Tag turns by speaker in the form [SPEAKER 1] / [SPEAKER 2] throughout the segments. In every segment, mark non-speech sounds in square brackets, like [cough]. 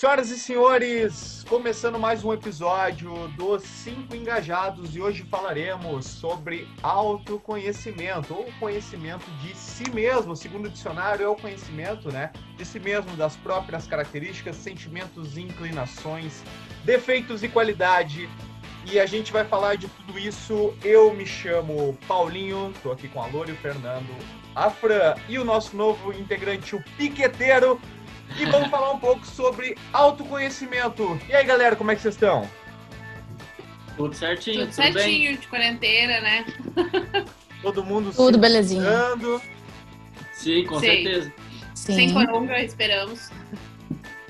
[SPEAKER 1] Senhoras e senhores, começando mais um episódio dos Cinco Engajados e hoje falaremos sobre autoconhecimento ou conhecimento de si mesmo. Segundo o dicionário, é o conhecimento né, de si mesmo, das próprias características, sentimentos, inclinações, defeitos e qualidade. E a gente vai falar de tudo isso. Eu me chamo Paulinho, estou aqui com a Lore, o Fernando, a Fran e o nosso novo integrante, o Piqueteiro e vamos falar um pouco sobre autoconhecimento. E aí, galera, como é que vocês estão?
[SPEAKER 2] Tudo certinho,
[SPEAKER 3] tudo, tudo certinho, bem? de quarentena, né? [laughs]
[SPEAKER 1] Todo mundo
[SPEAKER 4] tudo belezinho.
[SPEAKER 2] Sim, com Sim. certeza.
[SPEAKER 3] Sim. Sem coronga, esperamos.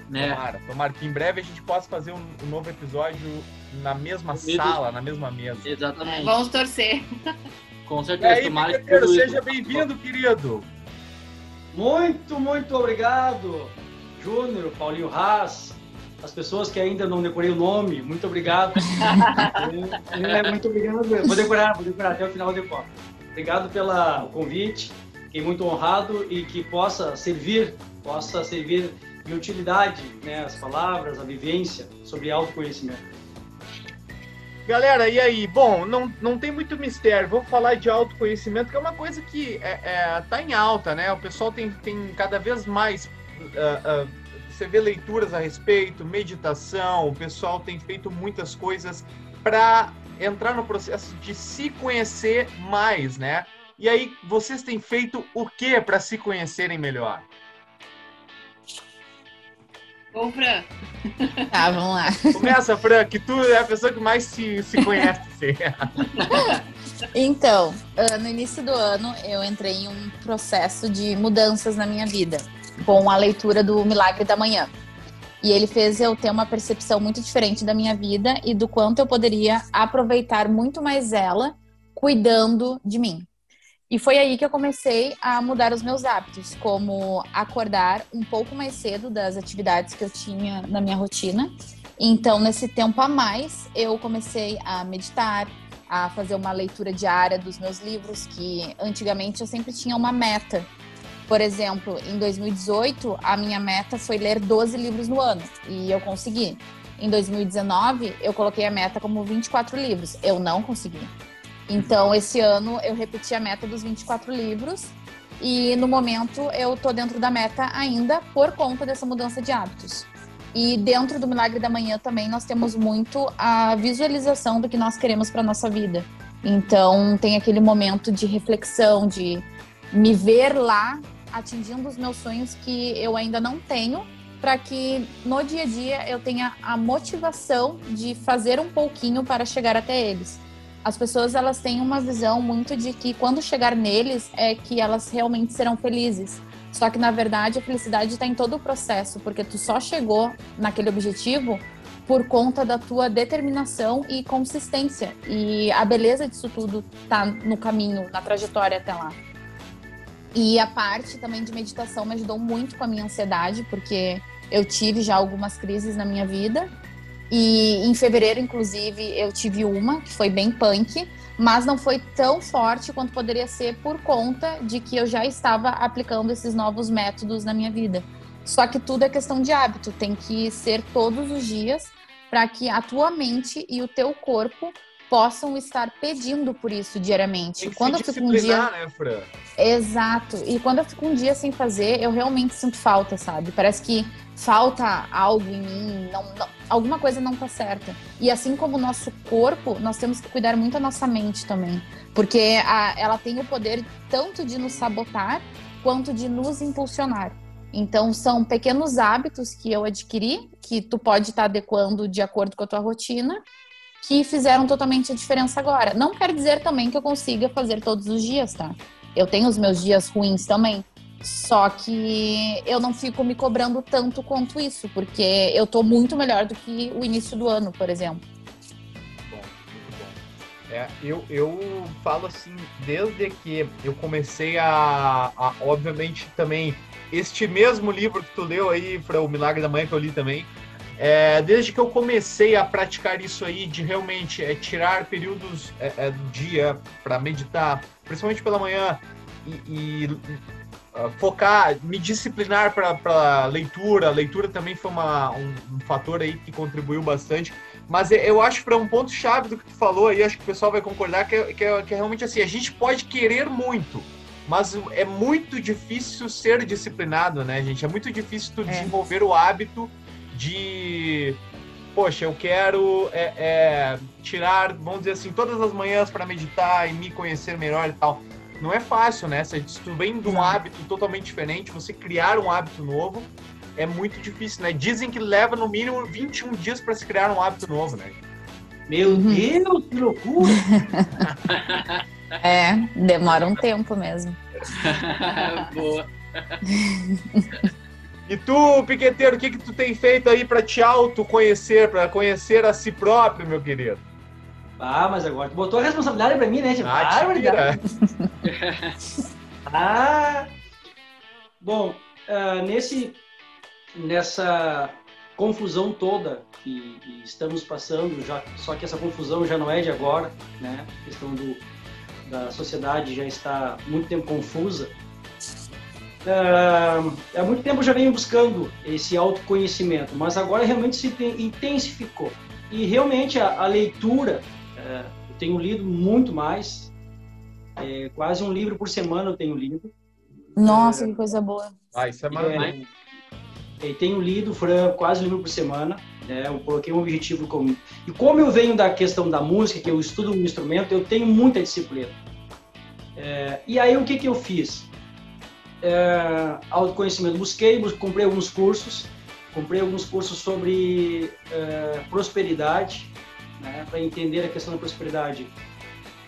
[SPEAKER 1] Né? Tomara, tomara que em breve a gente possa fazer um, um novo episódio na mesma sala, na mesma mesa.
[SPEAKER 2] Exatamente.
[SPEAKER 3] Vamos torcer.
[SPEAKER 2] Com certeza,
[SPEAKER 1] e aí, tomara Seja bem-vindo, querido.
[SPEAKER 5] Muito, muito obrigado. Júnior, Paulinho Haas, as pessoas que ainda não decorei o nome, muito obrigado. [laughs] é, muito obrigado. Vou decorar, vou decorar até o final do decoro. Obrigado pelo convite, fiquei muito honrado e que possa servir, possa servir de utilidade, né, as palavras, a vivência sobre autoconhecimento.
[SPEAKER 1] Galera, e aí? Bom, não, não tem muito mistério. Vou falar de autoconhecimento, que é uma coisa que é, é, tá em alta, né? O pessoal tem, tem cada vez mais uh, uh, você vê leituras a respeito, meditação, o pessoal tem feito muitas coisas para entrar no processo de se conhecer mais, né? E aí, vocês têm feito o que para se conhecerem melhor?
[SPEAKER 3] Bom, Fran. [laughs]
[SPEAKER 4] Tá, vamos lá.
[SPEAKER 1] Começa, Fran, que tu é a pessoa que mais se, se conhece. [laughs]
[SPEAKER 4] então, no início do ano, eu entrei em um processo de mudanças na minha vida com a leitura do Milagre da Manhã. E ele fez eu ter uma percepção muito diferente da minha vida e do quanto eu poderia aproveitar muito mais ela cuidando de mim. E foi aí que eu comecei a mudar os meus hábitos, como acordar um pouco mais cedo das atividades que eu tinha na minha rotina. Então, nesse tempo a mais, eu comecei a meditar, a fazer uma leitura diária dos meus livros, que antigamente eu sempre tinha uma meta por exemplo, em 2018, a minha meta foi ler 12 livros no ano e eu consegui. Em 2019, eu coloquei a meta como 24 livros. Eu não consegui. Então, esse ano eu repeti a meta dos 24 livros e no momento eu tô dentro da meta ainda por conta dessa mudança de hábitos. E dentro do Milagre da Manhã também nós temos muito a visualização do que nós queremos para nossa vida. Então, tem aquele momento de reflexão, de me ver lá atingindo os meus sonhos que eu ainda não tenho, para que no dia a dia eu tenha a motivação de fazer um pouquinho para chegar até eles. As pessoas elas têm uma visão muito de que quando chegar neles é que elas realmente serão felizes. Só que na verdade a felicidade está em todo o processo, porque tu só chegou naquele objetivo por conta da tua determinação e consistência. E a beleza disso tudo tá no caminho, na trajetória até lá. E a parte também de meditação me ajudou muito com a minha ansiedade, porque eu tive já algumas crises na minha vida. E em fevereiro, inclusive, eu tive uma, que foi bem punk, mas não foi tão forte quanto poderia ser por conta de que eu já estava aplicando esses novos métodos na minha vida. Só que tudo é questão de hábito, tem que ser todos os dias para que a tua mente e o teu corpo possam estar pedindo por isso diariamente.
[SPEAKER 1] Tem que
[SPEAKER 4] quando
[SPEAKER 1] se
[SPEAKER 4] eu fico um dia,
[SPEAKER 1] né, Fran?
[SPEAKER 4] Exato. E quando eu fico um dia sem fazer, eu realmente sinto falta, sabe? Parece que falta algo em mim, não, não, alguma coisa não tá certa. E assim como o nosso corpo, nós temos que cuidar muito da nossa mente também, porque a, ela tem o poder tanto de nos sabotar quanto de nos impulsionar. Então são pequenos hábitos que eu adquiri, que tu pode estar tá adequando de acordo com a tua rotina que fizeram totalmente a diferença agora. Não quer dizer também que eu consiga fazer todos os dias, tá? Eu tenho os meus dias ruins também. Só que eu não fico me cobrando tanto quanto isso, porque eu tô muito melhor do que o início do ano, por exemplo.
[SPEAKER 1] Bom, muito bom. É, eu, eu falo assim, desde que eu comecei a, a obviamente também, este mesmo livro que tu leu aí, para o Milagre da Manhã que eu li também, é, desde que eu comecei a praticar isso aí, de realmente é, tirar períodos é, é do dia para meditar, principalmente pela manhã, e, e uh, focar, me disciplinar para leitura. A leitura também foi uma, um, um, fator aí que contribuiu bastante. Mas eu acho para um ponto chave do que tu falou aí, acho que o pessoal vai concordar que é, que é, que é realmente assim, a gente pode querer muito, mas é muito difícil ser disciplinado, né, gente? É muito difícil tu é. desenvolver o hábito de poxa, eu quero é, é, tirar, vamos dizer assim, todas as manhãs para meditar e me conhecer melhor e tal. Não é fácil, né? Se tu vem de um hábito totalmente diferente, você criar um hábito novo é muito difícil, né? Dizem que leva no mínimo 21 dias para se criar um hábito novo, né?
[SPEAKER 5] Meu uhum. Deus, que loucura! [laughs]
[SPEAKER 4] é, demora um tempo mesmo. [laughs] [laughs]
[SPEAKER 2] Boa.
[SPEAKER 1] E tu, piqueteiro, o que que tu tem feito aí para te autoconhecer, para conhecer a si próprio, meu querido?
[SPEAKER 5] Ah, mas agora tu botou a responsabilidade para mim, né? Tipo, ah, [laughs] ah, bom, uh, nesse, nessa confusão toda que, que, estamos passando, já, só que essa confusão já não é de agora, né? A questão do, da sociedade já está muito tempo confusa. Uh, há muito tempo eu já venho buscando esse autoconhecimento, mas agora realmente se intensificou. E realmente a, a leitura, uh, eu tenho lido muito mais, é, quase um livro por semana eu tenho lido.
[SPEAKER 4] Nossa, uh, que coisa boa.
[SPEAKER 1] Ah, isso é maravilhoso.
[SPEAKER 5] É, tenho lido, Fran, quase um livro por semana. Né? Eu coloquei um objetivo comigo. E como eu venho da questão da música, que eu estudo um instrumento, eu tenho muita disciplina. É, e aí o que, que eu fiz? É, autoconhecimento. Busquei, comprei alguns cursos, comprei alguns cursos sobre é, prosperidade, né, para entender a questão da prosperidade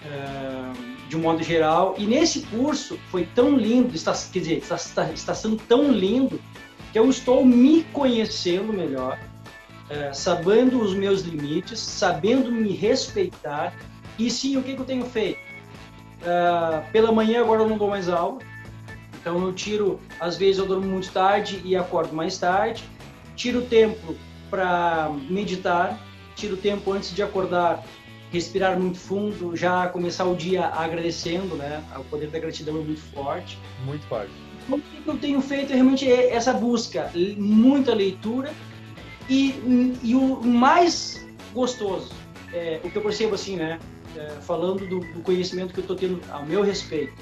[SPEAKER 5] é, de um modo geral. E nesse curso foi tão lindo, está, quer dizer, está, está, está sendo tão lindo que eu estou me conhecendo melhor, é, sabendo os meus limites, sabendo me respeitar. E sim, o que, que eu tenho feito? É, pela manhã agora eu não dou mais aula, então eu tiro, às vezes eu durmo muito tarde e acordo mais tarde, tiro tempo para meditar, tiro tempo antes de acordar, respirar muito fundo, já começar o dia agradecendo, né? O poder da gratidão é muito forte.
[SPEAKER 1] Muito forte.
[SPEAKER 5] O que eu tenho feito é realmente essa busca, muita leitura e, e o mais gostoso, é, o que eu percebo assim, né? É, falando do, do conhecimento que eu estou tendo ao meu respeito,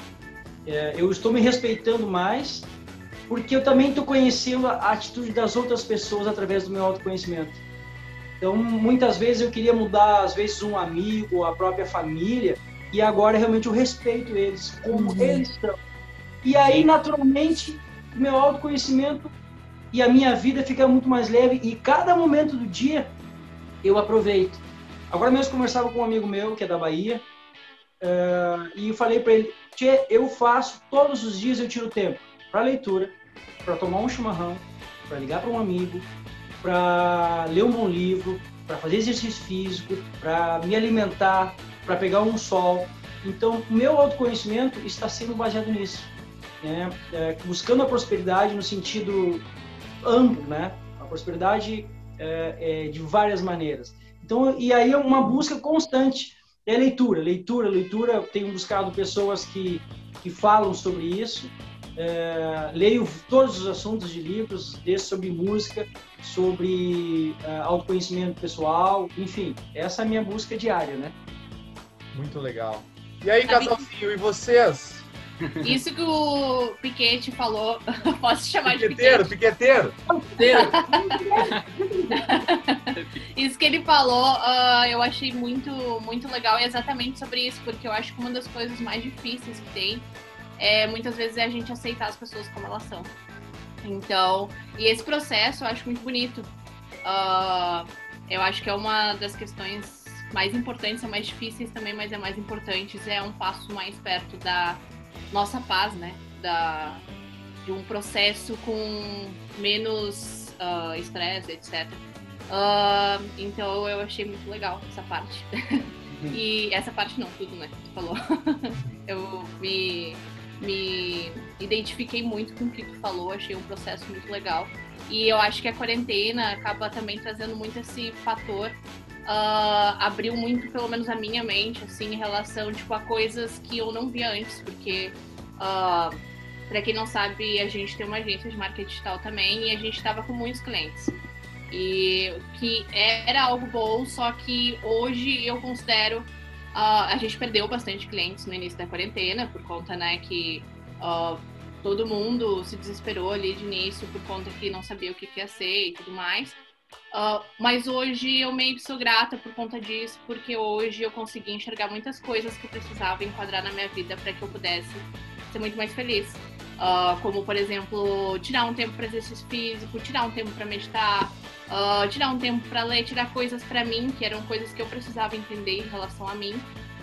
[SPEAKER 5] é, eu estou me respeitando mais porque eu também estou conhecendo a atitude das outras pessoas através do meu autoconhecimento. Então, muitas vezes eu queria mudar, às vezes, um amigo, a própria família, e agora realmente eu respeito eles, como uhum. eles estão. E aí, naturalmente, o meu autoconhecimento e a minha vida fica muito mais leve, e cada momento do dia eu aproveito. Agora mesmo conversava com um amigo meu, que é da Bahia, uh, e falei para ele, Tchê, eu faço todos os dias, eu tiro tempo para leitura, para tomar um chimarrão, para ligar para um amigo, para ler um bom livro, para fazer exercício físico, para me alimentar, para pegar um sol. Então, meu autoconhecimento está sendo baseado nisso, né? é, buscando a prosperidade no sentido amplo, né? A prosperidade é, é, de várias maneiras. Então, e aí é uma busca constante é leitura, leitura, leitura. Tenho buscado pessoas que, que falam sobre isso. É, leio todos os assuntos de livros, desde sobre música, sobre é, autoconhecimento pessoal, enfim, essa é a minha busca diária, né?
[SPEAKER 1] Muito legal. E aí, casalzinho, e vocês?
[SPEAKER 3] Isso que o Piquete falou, posso chamar
[SPEAKER 1] piqueteiro,
[SPEAKER 3] de
[SPEAKER 1] Piqueteiro?
[SPEAKER 3] Piqueteiro! [laughs] isso que ele falou, uh, eu achei muito, muito legal e exatamente sobre isso, porque eu acho que uma das coisas mais difíceis que tem é muitas vezes é a gente aceitar as pessoas como elas são. Então, e esse processo eu acho muito bonito. Uh, eu acho que é uma das questões mais importantes, são mais difíceis também, mas é mais importantes, é um passo mais perto da nossa paz, né? Da, de um processo com menos ah, estresse, uh, etc. Uh, então eu achei muito legal essa parte. Uhum. [laughs] e essa parte não, tudo, né? Tu falou. eu me, me identifiquei muito com o que tu falou, achei um processo muito legal. E eu acho que a quarentena acaba também trazendo muito esse fator uh, abriu muito, pelo menos a minha mente, assim, em relação, tipo, a coisas que eu não via antes, porque uh, Para quem não sabe, a gente tem uma agência de marketing digital também e a gente estava com muitos clientes. E que era algo bom, só que hoje eu considero Uh, a gente perdeu bastante clientes no início da quarentena, por conta, né, que uh, todo mundo se desesperou ali de início, por conta que não sabia o que, que ia ser e tudo mais. Uh, mas hoje eu meio que sou grata por conta disso, porque hoje eu consegui enxergar muitas coisas que eu precisava enquadrar na minha vida para que eu pudesse ser muito mais feliz. Uh, como, por exemplo, tirar um tempo para exercício físico, tirar um tempo para meditar, uh, tirar um tempo para ler, tirar coisas para mim, que eram coisas que eu precisava entender em relação a mim.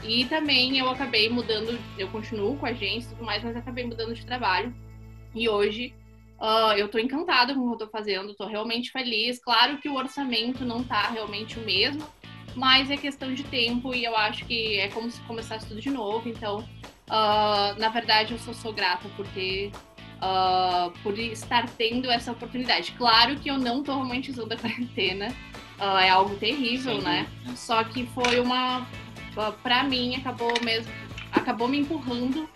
[SPEAKER 3] E também eu acabei mudando, eu continuo com a agência e tudo mais, mas acabei mudando de trabalho. E hoje uh, eu estou encantada com o que eu estou fazendo, estou realmente feliz. Claro que o orçamento não está realmente o mesmo, mas é questão de tempo e eu acho que é como se começasse tudo de novo. Então, uh, na verdade, eu só sou grata por ter uh, por estar tendo essa oportunidade. Claro que eu não tô romantizando a quarentena, é algo terrível, Sim. né? Só que foi uma, para mim, acabou mesmo, acabou me empurrando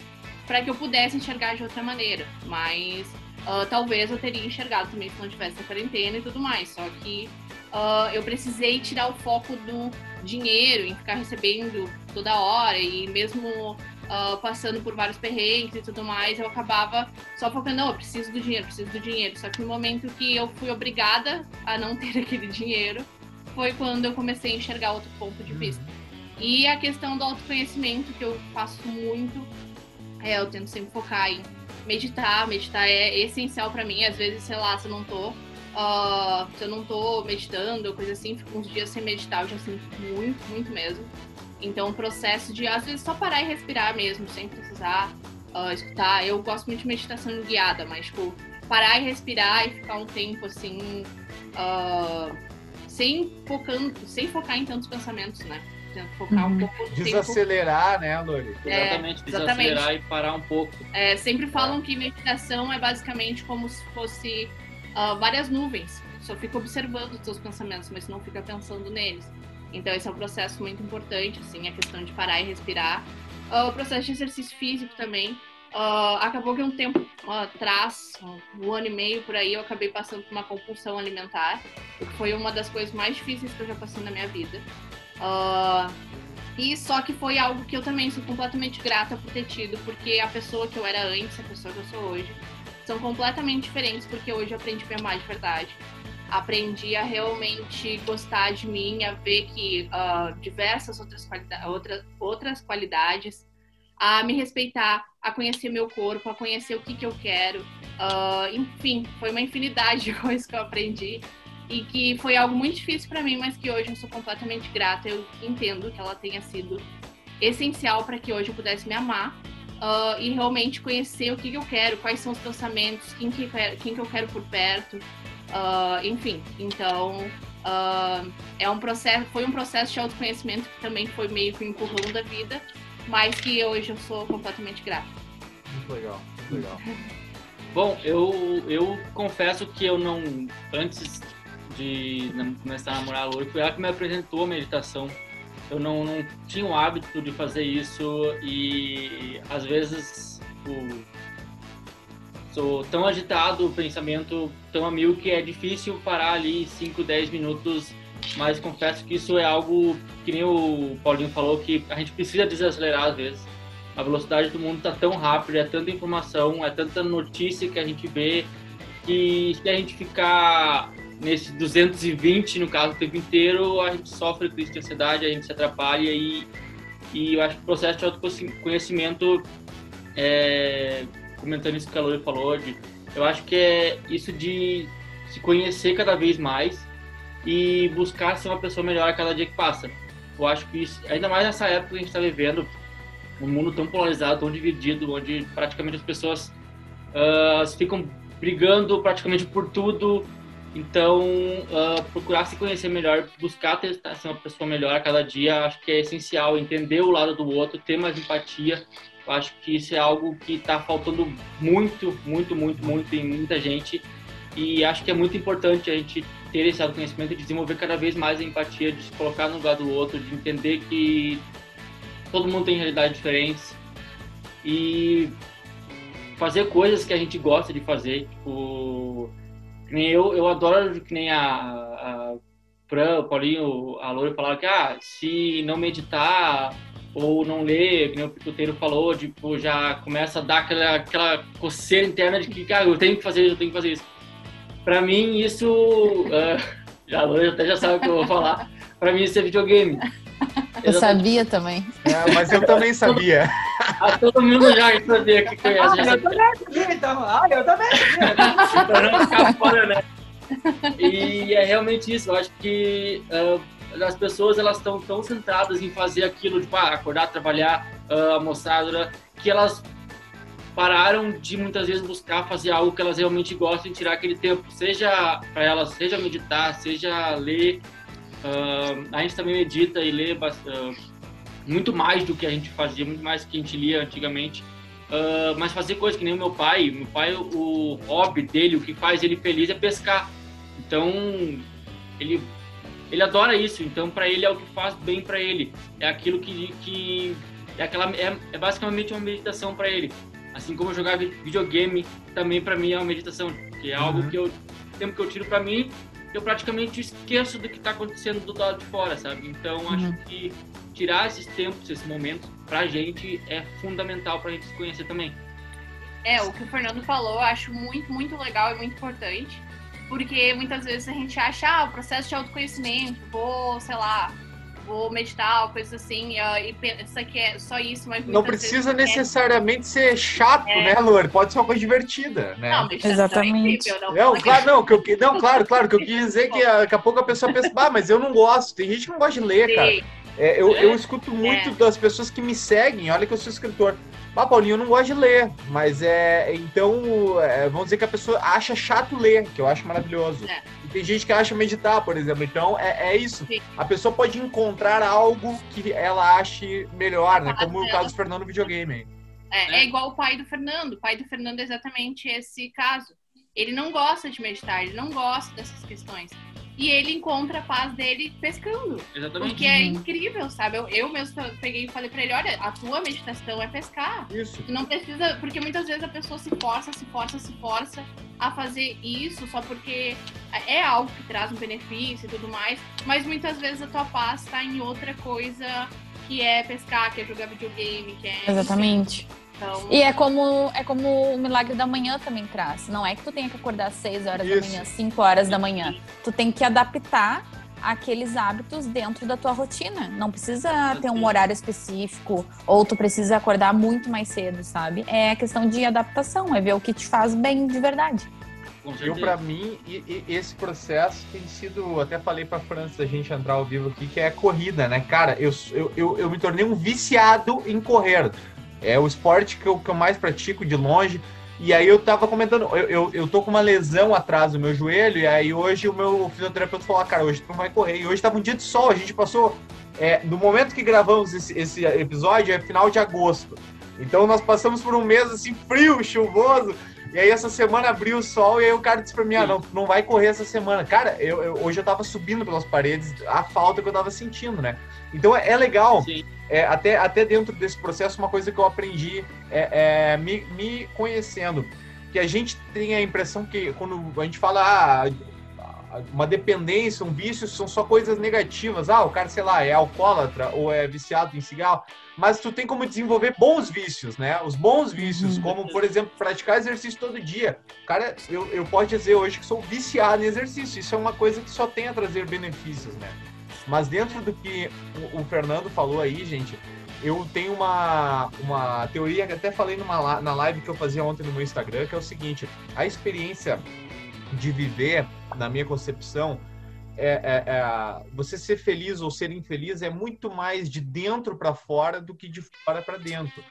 [SPEAKER 3] para que eu pudesse enxergar de outra maneira. Mas uh, talvez eu teria enxergado também se não tivesse a quarentena e tudo mais. Só que uh, eu precisei tirar o foco do dinheiro em ficar recebendo toda hora e mesmo uh, passando por vários perrengues e tudo mais, eu acabava só focando, não, eu preciso do dinheiro, preciso do dinheiro. Só que no momento que eu fui obrigada a não [laughs] ter aquele dinheiro, foi quando eu comecei a enxergar outro ponto de vista. Uhum. E a questão do autoconhecimento, que eu faço muito, é, eu tento sempre focar em meditar. Meditar é essencial para mim. Às vezes, sei lá, se eu não tô, uh, se eu não tô meditando, coisa assim, fico uns dias sem meditar, eu já sinto muito, muito mesmo. Então, o processo de, às vezes, só parar e respirar mesmo, sem precisar uh, escutar. Eu gosto muito de meditação guiada, mas, tipo, parar e respirar e ficar um tempo, assim, uh, sem, focando, sem focar em tantos pensamentos, né? Focar um uhum. pouco
[SPEAKER 1] Desacelerar, tempo. né, Lori?
[SPEAKER 2] É, exatamente, desacelerar exatamente. e parar um pouco.
[SPEAKER 3] É, sempre falam é. que meditação é basicamente como se fosse uh, várias nuvens. Só fica observando os seus pensamentos, mas não fica pensando neles. Então esse é um processo muito importante, assim, a questão de parar e respirar. Uh, o processo de exercício físico também. Uh, acabou que um tempo atrás, um ano e meio por aí, eu acabei passando por uma compulsão alimentar, que foi uma das coisas mais difíceis que eu já passei na minha vida. E só que foi algo que eu também sou completamente grata por ter tido, porque a pessoa que eu era antes, a pessoa que eu sou hoje, são completamente diferentes, porque hoje eu aprendi a me amar de verdade aprendi a realmente gostar de mim, a ver que uh, diversas outras, qualidade, outra, outras qualidades, a me respeitar, a conhecer meu corpo, a conhecer o que, que eu quero. Uh, enfim, foi uma infinidade [laughs] de coisas que eu aprendi e que foi algo muito difícil para mim, mas que hoje eu sou completamente grata. Eu entendo que ela tenha sido essencial para que hoje eu pudesse me amar uh, e realmente conhecer o que, que, eu quero, quais são os pensamentos, quem que, quem que eu quero por perto, Uh, enfim, então uh, é um processo, foi um processo de autoconhecimento que também foi meio que um empurrão da vida, mas que hoje eu sou completamente grata.
[SPEAKER 1] Muito legal, muito legal.
[SPEAKER 2] Bom, eu, eu confesso que eu não, antes de começar a namorar a Loura, foi ela que me apresentou a meditação. Eu não, não tinha o hábito de fazer isso e às vezes o sou tão agitado, o pensamento tão a mil que é difícil parar ali 5, 10 minutos, mas confesso que isso é algo que nem o Paulinho falou, que a gente precisa desacelerar às vezes. A velocidade do mundo está tão rápida, é tanta informação, é tanta notícia que a gente vê, que se a gente ficar nesse 220, no caso, o tempo inteiro, a gente sofre crise de ansiedade, a gente se atrapalha e, e eu acho que o processo de autoconhecimento é, comentando isso que a Lori falou, de, eu acho que é isso de se conhecer cada vez mais e buscar ser uma pessoa melhor a cada dia que passa. Eu acho que isso, ainda mais nessa época que a gente está vivendo, um mundo tão polarizado, tão dividido, onde praticamente as pessoas uh, ficam brigando praticamente por tudo. Então, uh, procurar se conhecer melhor, buscar ter, ser uma pessoa melhor a cada dia, acho que é essencial. Entender o lado do outro, ter mais empatia eu acho que isso é algo que está faltando muito, muito, muito, muito em muita gente. E acho que é muito importante a gente ter esse autoconhecimento e desenvolver cada vez mais a empatia, de se colocar no lugar do outro, de entender que todo mundo tem realidades diferentes. E fazer coisas que a gente gosta de fazer. Tipo, que nem eu, eu adoro que nem a, a Fran, o Paulinho, a Loura falaram que ah, se não meditar ou não ler, que nem o Picoteiro falou, tipo, já começa a dar aquela, aquela coceira interna de que, cara, eu tenho que fazer isso, eu tenho que fazer isso. Pra mim, isso. Uh, [laughs] já, até já sabe o que eu vou falar. Pra mim, isso é videogame.
[SPEAKER 4] Eu sabia também.
[SPEAKER 1] É, mas eu também sabia. [laughs]
[SPEAKER 2] Ah, todo mundo já sabia que conhece.
[SPEAKER 5] Ah, eu também sabia, então. Ah, eu também sabia.
[SPEAKER 2] Pra não ficar fora, né? E é realmente isso. Eu acho que uh, as pessoas elas estão tão centradas em fazer aquilo, tipo, ah, acordar, trabalhar, uh, almoçar, que elas pararam de muitas vezes buscar fazer algo que elas realmente gostam e tirar aquele tempo, seja para elas, seja meditar, seja ler. Uh, a gente também medita e lê uh, muito mais do que a gente fazia, muito mais do que a gente lia antigamente. Uh, mas fazer coisas que nem o meu pai. Meu pai, o hobby dele, o que faz ele feliz é pescar. Então, ele ele adora isso. Então, para ele é o que faz bem para ele. É aquilo que, que é aquela é, é basicamente uma meditação para ele. Assim como jogar videogame também para mim é uma meditação, que é algo uhum. que eu tempo que eu tiro para mim, eu praticamente esqueço do que está acontecendo do lado de fora, sabe? Então uhum. acho que tirar esses tempos, esses momentos pra gente é fundamental pra gente se conhecer também.
[SPEAKER 3] É, o que o Fernando falou, eu acho muito, muito legal e muito importante. Porque muitas vezes a gente acha, ah, o processo de autoconhecimento, vou, sei lá, vou meditar, coisa assim, e pensa que é só isso, mas
[SPEAKER 1] Não precisa necessariamente é... ser chato, é. né, Lore? Pode ser uma coisa divertida, né?
[SPEAKER 3] Não, Exatamente. É incrível,
[SPEAKER 1] não, não claro, não, que eu, não, [laughs] claro, claro, que eu quis dizer que daqui a pouco a pessoa pensa, ah, mas eu não gosto. Tem gente que não gosta de ler, Sim. cara. É, eu, eu escuto muito é. das pessoas que me seguem, olha que eu sou escritor. Ah, Paulinho, eu não gosto de ler, mas é. Então, é, vamos dizer que a pessoa acha chato ler, que eu acho maravilhoso. É. Tem gente que acha meditar, por exemplo. Então, é, é isso. Sim. A pessoa pode encontrar algo que ela ache melhor, né? Como o caso do Fernando videogame.
[SPEAKER 3] É, é igual o pai do Fernando. O pai do Fernando é exatamente esse caso. Ele não gosta de meditar, ele não gosta dessas questões e ele encontra a paz dele pescando.
[SPEAKER 2] Exatamente.
[SPEAKER 3] Porque é incrível, sabe? Eu, eu mesmo peguei e falei pra ele: olha, a tua meditação é pescar.
[SPEAKER 1] Isso.
[SPEAKER 3] não precisa. Porque muitas vezes a pessoa se força, se força, se força a fazer isso só porque é algo que traz um benefício e tudo mais. Mas muitas vezes a tua paz tá em outra coisa que é pescar, que é jogar videogame, que é.
[SPEAKER 4] Exatamente. Enfim. Então... E é como, é como o milagre da manhã também traz. Não é que tu tenha que acordar às 6 horas Isso. da manhã, 5 horas da manhã. Tu tem que adaptar aqueles hábitos dentro da tua rotina. Não precisa ter um horário específico ou tu precisa acordar muito mais cedo, sabe? É questão de adaptação, é ver o que te faz bem de verdade.
[SPEAKER 1] Eu, para mim, esse processo tem sido. Até falei pra França a gente entrar ao vivo aqui, que é corrida, né? Cara, eu, eu, eu, eu me tornei um viciado em correr. É o esporte que eu, que eu mais pratico de longe. E aí eu tava comentando, eu, eu, eu, tô com uma lesão atrás do meu joelho, e aí hoje o meu fisioterapeuta falou, ah, cara, hoje tu não vai correr. E hoje tava um dia de sol, a gente passou. É, no momento que gravamos esse, esse episódio, é final de agosto. Então nós passamos por um mês assim, frio, chuvoso. E aí essa semana abriu o sol e aí o cara disse pra mim, ah, não, não vai correr essa semana. Cara, eu, eu, hoje eu tava subindo pelas paredes, a falta que eu tava sentindo, né? Então é, é legal. É, até, até dentro desse processo, uma coisa que eu aprendi é, é me, me, conhecendo, que a gente tem a impressão que quando a gente fala ah, uma dependência, um vício, são só coisas negativas. Ah, o cara, sei lá, é alcoólatra ou é viciado em cigarro. Mas tu tem como desenvolver bons vícios, né? Os bons vícios, uhum. como, por exemplo, praticar exercício todo dia. Cara, eu, eu posso dizer hoje que sou viciado em exercício. Isso é uma coisa que só tem a trazer benefícios, né? Mas dentro do que o, Fernando falou aí, gente, eu tenho uma, uma teoria que até falei numa, na live que eu fazia ontem no meu Instagram, que é o seguinte: a experiência de viver, na minha concepção, é, é, é, você ser feliz ou ser infeliz é muito mais de dentro para fora do que de fora para dentro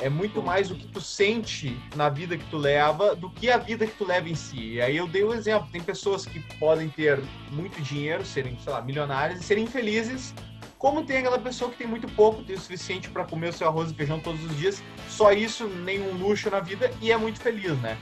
[SPEAKER 1] é muito mais o que tu sente na vida que tu leva do que a vida que tu leva em si. E aí eu dei um exemplo. Tem pessoas que podem ter muito dinheiro, serem, sei lá, milionárias e serem infelizes, como tem aquela pessoa que tem muito pouco, tem o suficiente para comer o seu arroz e feijão todos os dias, só isso, nenhum luxo na vida e é muito feliz, né?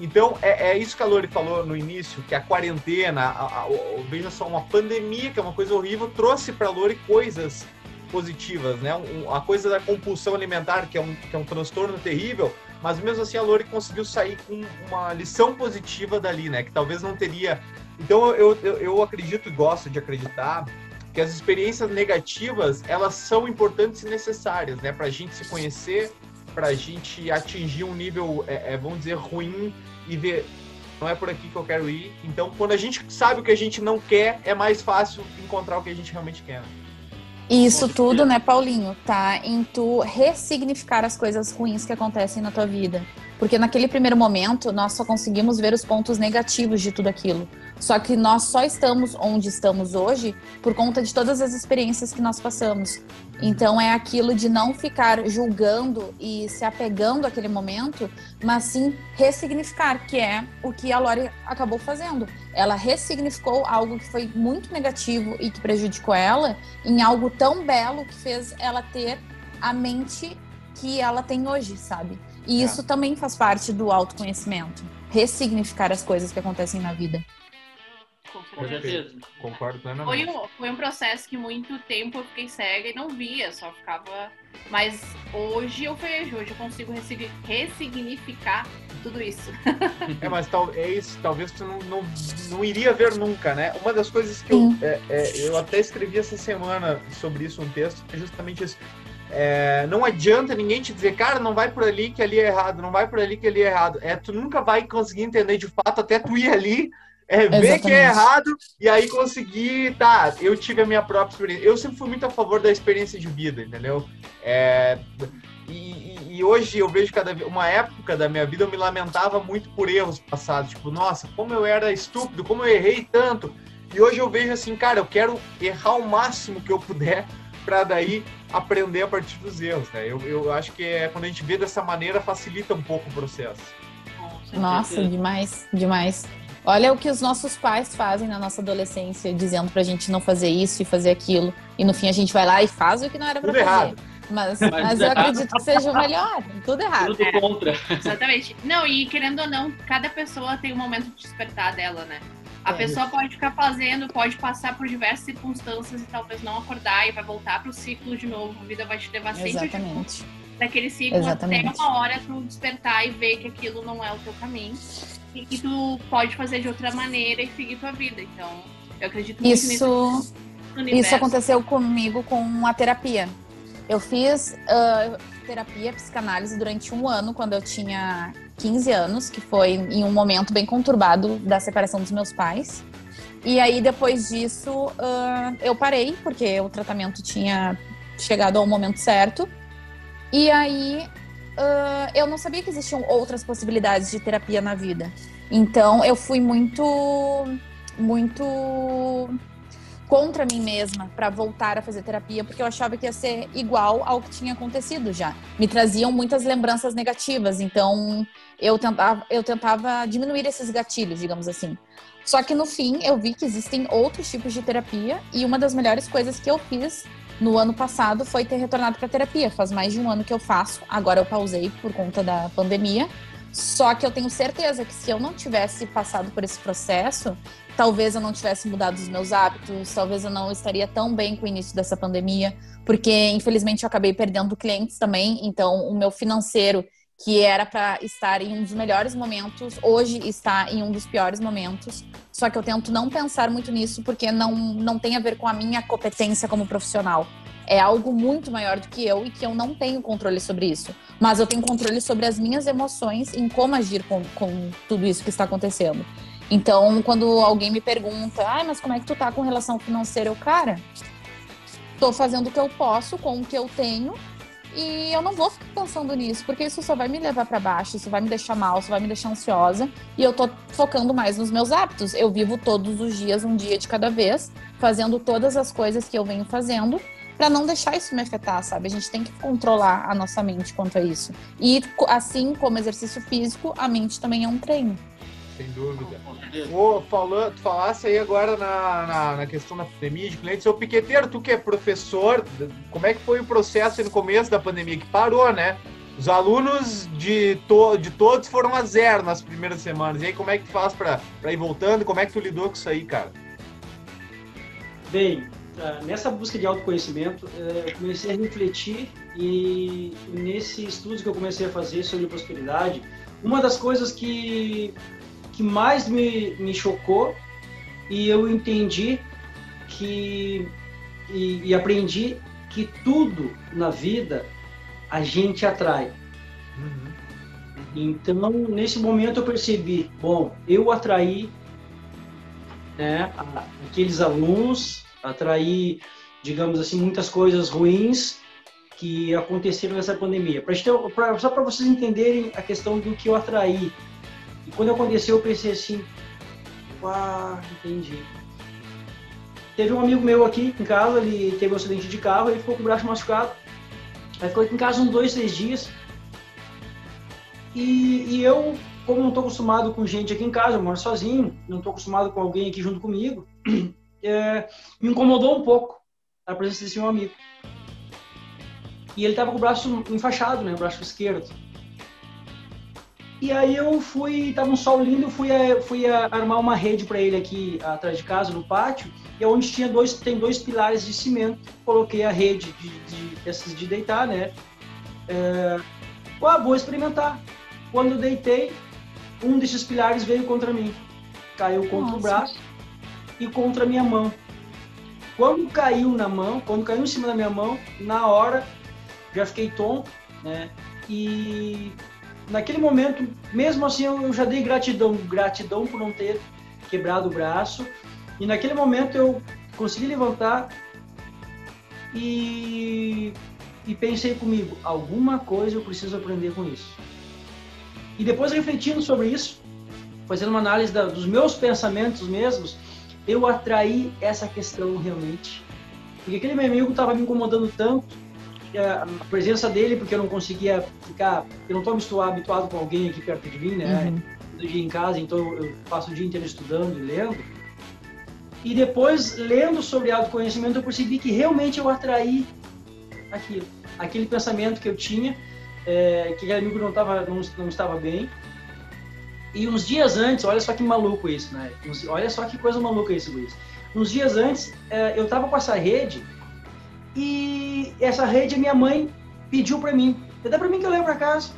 [SPEAKER 1] Então, é, é isso que a Lori falou no início, que a quarentena, a, a, veja só, uma pandemia, que é uma coisa horrível, trouxe para a Lori coisas positivas, né? Um, a coisa da compulsão alimentar, que é, um, que é um transtorno terrível, mas mesmo assim a Lori conseguiu sair com uma lição positiva dali, né? Que talvez não teria. Então eu, eu, eu acredito e gosto de acreditar que as experiências negativas elas são importantes e necessárias, né? Para a gente se conhecer, para a gente atingir um nível, é, é, vamos dizer, ruim e ver não é por aqui que eu quero ir. Então, quando a gente sabe o que a gente não quer, é mais fácil encontrar o que a gente realmente quer.
[SPEAKER 4] Isso tudo, né, Paulinho, tá em tu ressignificar as coisas ruins que acontecem na tua vida. Porque naquele primeiro momento, nós só conseguimos ver os pontos negativos de tudo aquilo. Só que nós só estamos onde estamos hoje por conta de todas as experiências que nós passamos. Então é aquilo de não ficar julgando e se apegando àquele momento, mas sim ressignificar, que é o que a Lori acabou fazendo. Ela ressignificou algo que foi muito negativo e que prejudicou ela em algo tão belo que fez ela ter a mente que ela tem hoje, sabe? E é. isso também faz parte do autoconhecimento. Ressignificar as coisas que acontecem na vida.
[SPEAKER 3] Com certeza.
[SPEAKER 1] Concordo plenamente.
[SPEAKER 3] Foi um, foi um processo que muito tempo eu fiquei cega e não via, só ficava. Mas hoje eu vejo, hoje eu consigo ressignificar tudo isso.
[SPEAKER 1] é, mas tal, é isso, talvez tu não, não, não iria ver nunca, né? Uma das coisas que eu, é, é, eu até escrevi essa semana sobre isso, um texto, é justamente isso. É, não adianta ninguém te dizer, cara, não vai por ali que ali é errado, não vai por ali que ali é errado. É, tu nunca vai conseguir entender de fato até tu ir ali é ver Exatamente. que é errado e aí conseguir, tá, eu tive a minha própria experiência. Eu sempre fui muito a favor da experiência de vida, entendeu? É, e, e, hoje eu vejo cada uma época da minha vida eu me lamentava muito por erros passados, tipo, nossa, como eu era estúpido, como eu errei tanto. E hoje eu vejo assim, cara, eu quero errar o máximo que eu puder para daí aprender a partir dos erros, né? Eu, eu acho que é, quando a gente vê dessa maneira facilita um pouco o processo.
[SPEAKER 4] Nossa, demais, demais. Olha o que os nossos pais fazem na nossa adolescência, dizendo pra gente não fazer isso e fazer aquilo. E no fim a gente vai lá e faz o que não era pra Tudo fazer. Errado. Mas, mas, mas eu errado. acredito que seja o melhor. Tudo errado.
[SPEAKER 2] Tudo é, contra.
[SPEAKER 3] Exatamente. Não, e querendo ou não, cada pessoa tem um momento de despertar dela, né? A é pessoa isso. pode ficar fazendo, pode passar por diversas circunstâncias e talvez não acordar e vai voltar pro ciclo de novo. A vida vai te levar sempre
[SPEAKER 4] Exatamente.
[SPEAKER 3] Daquele ciclo Exatamente. até uma hora tu despertar e ver que aquilo não é o teu caminho e que tu pode fazer de outra maneira e seguir tua vida. Então, eu acredito muito
[SPEAKER 4] isso, Isso aconteceu comigo com a terapia. Eu fiz uh, terapia, psicanálise durante um ano, quando eu tinha 15 anos, que foi em um momento bem conturbado da separação dos meus pais. E aí, depois disso, uh, eu parei, porque o tratamento tinha chegado ao momento certo. E aí, uh, eu não sabia que existiam outras possibilidades de terapia na vida. Então eu fui muito, muito contra mim mesma para voltar a fazer terapia, porque eu achava que ia ser igual ao que tinha acontecido já. Me traziam muitas lembranças negativas, então eu tentava, eu tentava diminuir esses gatilhos, digamos assim. Só que no fim eu vi que existem outros tipos de terapia e uma das melhores coisas que eu fiz no ano passado foi ter retornado para terapia. Faz mais de um ano que eu faço. Agora eu pausei por conta da pandemia. Só que eu tenho certeza que se eu não tivesse passado por esse processo, talvez eu não tivesse mudado os meus hábitos, talvez eu não estaria tão bem com o início dessa pandemia, porque infelizmente eu acabei perdendo clientes também. Então, o meu financeiro, que era para estar em um dos melhores momentos, hoje está em um dos piores momentos. Só que eu tento não pensar muito nisso porque não, não tem a ver com a minha competência como profissional. É algo muito maior do que eu e que eu não tenho controle sobre isso. Mas eu tenho controle sobre as minhas emoções em como agir com, com tudo isso que está acontecendo. Então, quando alguém me pergunta, ah, mas como é que tu tá com relação financeira? Eu, cara, tô fazendo o que eu posso com o que eu tenho e eu não vou ficar pensando nisso, porque isso só vai me levar para baixo, isso vai me deixar mal, isso vai me deixar ansiosa. E eu tô focando mais nos meus hábitos. Eu vivo todos os dias, um dia de cada vez, fazendo todas as coisas que eu venho fazendo, para não deixar isso me afetar, sabe? A gente tem que controlar a nossa mente quanto a isso. E assim como exercício físico, a mente também é um treino.
[SPEAKER 1] Sem dúvida. Ô, falando, tu falasse aí agora na, na, na, questão da pandemia de clientes. Ô, Piqueteiro, tu que é professor, como é que foi o processo no começo da pandemia? Que parou, né? Os alunos de, to, de todos foram a zero nas primeiras semanas. E aí, como é que tu faz para ir voltando? Como é que tu lidou com isso aí, cara?
[SPEAKER 5] Bem, ah, nessa busca de autoconhecimento, eh, eu comecei a refletir e nesse estudo que eu comecei a fazer sobre prosperidade, uma das coisas que, que mais me, me chocou e eu entendi que e, e aprendi que tudo na vida a gente atrai. Uhum. Então, nesse momento eu percebi, bom, eu atraí né, aqueles alunos atrair, digamos assim, muitas coisas ruins que aconteceram nessa pandemia. Pra, só para vocês entenderem a questão do que eu atraí. E quando aconteceu, eu pensei assim, ah, entendi. Teve um amigo meu aqui em casa, ele teve um acidente de carro, ele ficou com o braço machucado. Aí ficou aqui em casa uns dois, três dias. E, e eu, como não estou acostumado com gente aqui em casa, eu moro sozinho, não estou acostumado com alguém aqui junto comigo, [clears throat] é, me incomodou um pouco a presença desse meu amigo. E ele estava com o braço enfaixado, né, o braço esquerdo. E aí eu fui, tava um sol lindo, fui, a, fui a armar uma rede para ele aqui atrás de casa, no pátio, e é onde tinha dois, tem dois pilares de cimento. Coloquei a rede de, de, essas de deitar, né? É, ah, vou experimentar. Quando eu deitei, um desses pilares veio contra mim. Caiu contra Nossa. o braço e contra a minha mão. Quando caiu na mão, quando caiu em cima da minha mão, na hora já fiquei tonto, né? E naquele momento, mesmo assim, eu já dei gratidão, gratidão por não ter quebrado o braço. E naquele momento eu consegui levantar e, e pensei comigo, alguma coisa eu preciso aprender com isso. E depois refletindo sobre isso, fazendo uma análise da, dos meus pensamentos mesmos, eu atraí essa questão realmente. Porque aquele meu amigo estava me incomodando tanto, a presença dele, porque eu não conseguia ficar, eu não estou habituado com alguém aqui perto de mim, né? Uhum. Dia em casa, então eu passo o dia inteiro estudando e lendo. E depois, lendo sobre autoconhecimento, eu percebi que realmente eu atraí aquilo, aquele pensamento que eu tinha, é, que aquele amigo não, tava, não, não estava bem, e uns dias antes, olha só que maluco isso, né? olha só que coisa maluca isso, Luiz. Uns dias antes, é, eu tava com essa rede e essa rede minha mãe pediu para mim. Dá para mim que eu levo para casa.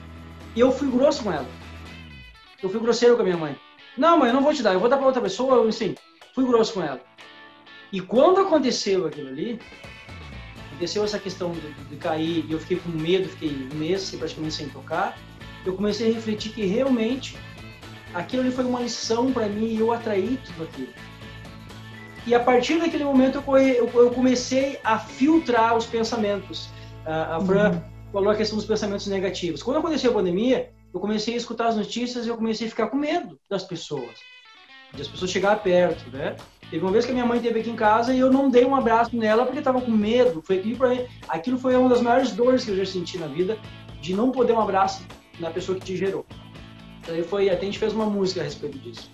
[SPEAKER 5] E eu fui grosso com ela. Eu fui grosseiro com a minha mãe. Não, mãe, eu não vou te dar, eu vou dar para outra pessoa. Assim, fui grosso com ela. E quando aconteceu aquilo ali, aconteceu essa questão de, de cair, e eu fiquei com medo, fiquei um mês praticamente sem tocar, eu comecei a refletir que realmente aquilo ali foi uma lição para mim e eu atraí tudo aquilo. E a partir daquele momento eu, eu comecei a filtrar os pensamentos. A, Fran uhum. falou a questão dos pensamentos negativos. Quando aconteceu a pandemia, eu comecei a escutar as notícias e eu comecei a ficar com medo das pessoas. De as pessoas chegar perto, né? Teve uma vez que a minha mãe esteve aqui em casa e eu não dei um abraço nela porque estava com medo. Foi aquilo, pra... aquilo foi uma das maiores dores que eu já senti na vida, de não poder um abraço na pessoa que te gerou. Aí foi, até a gente fez uma música a respeito disso.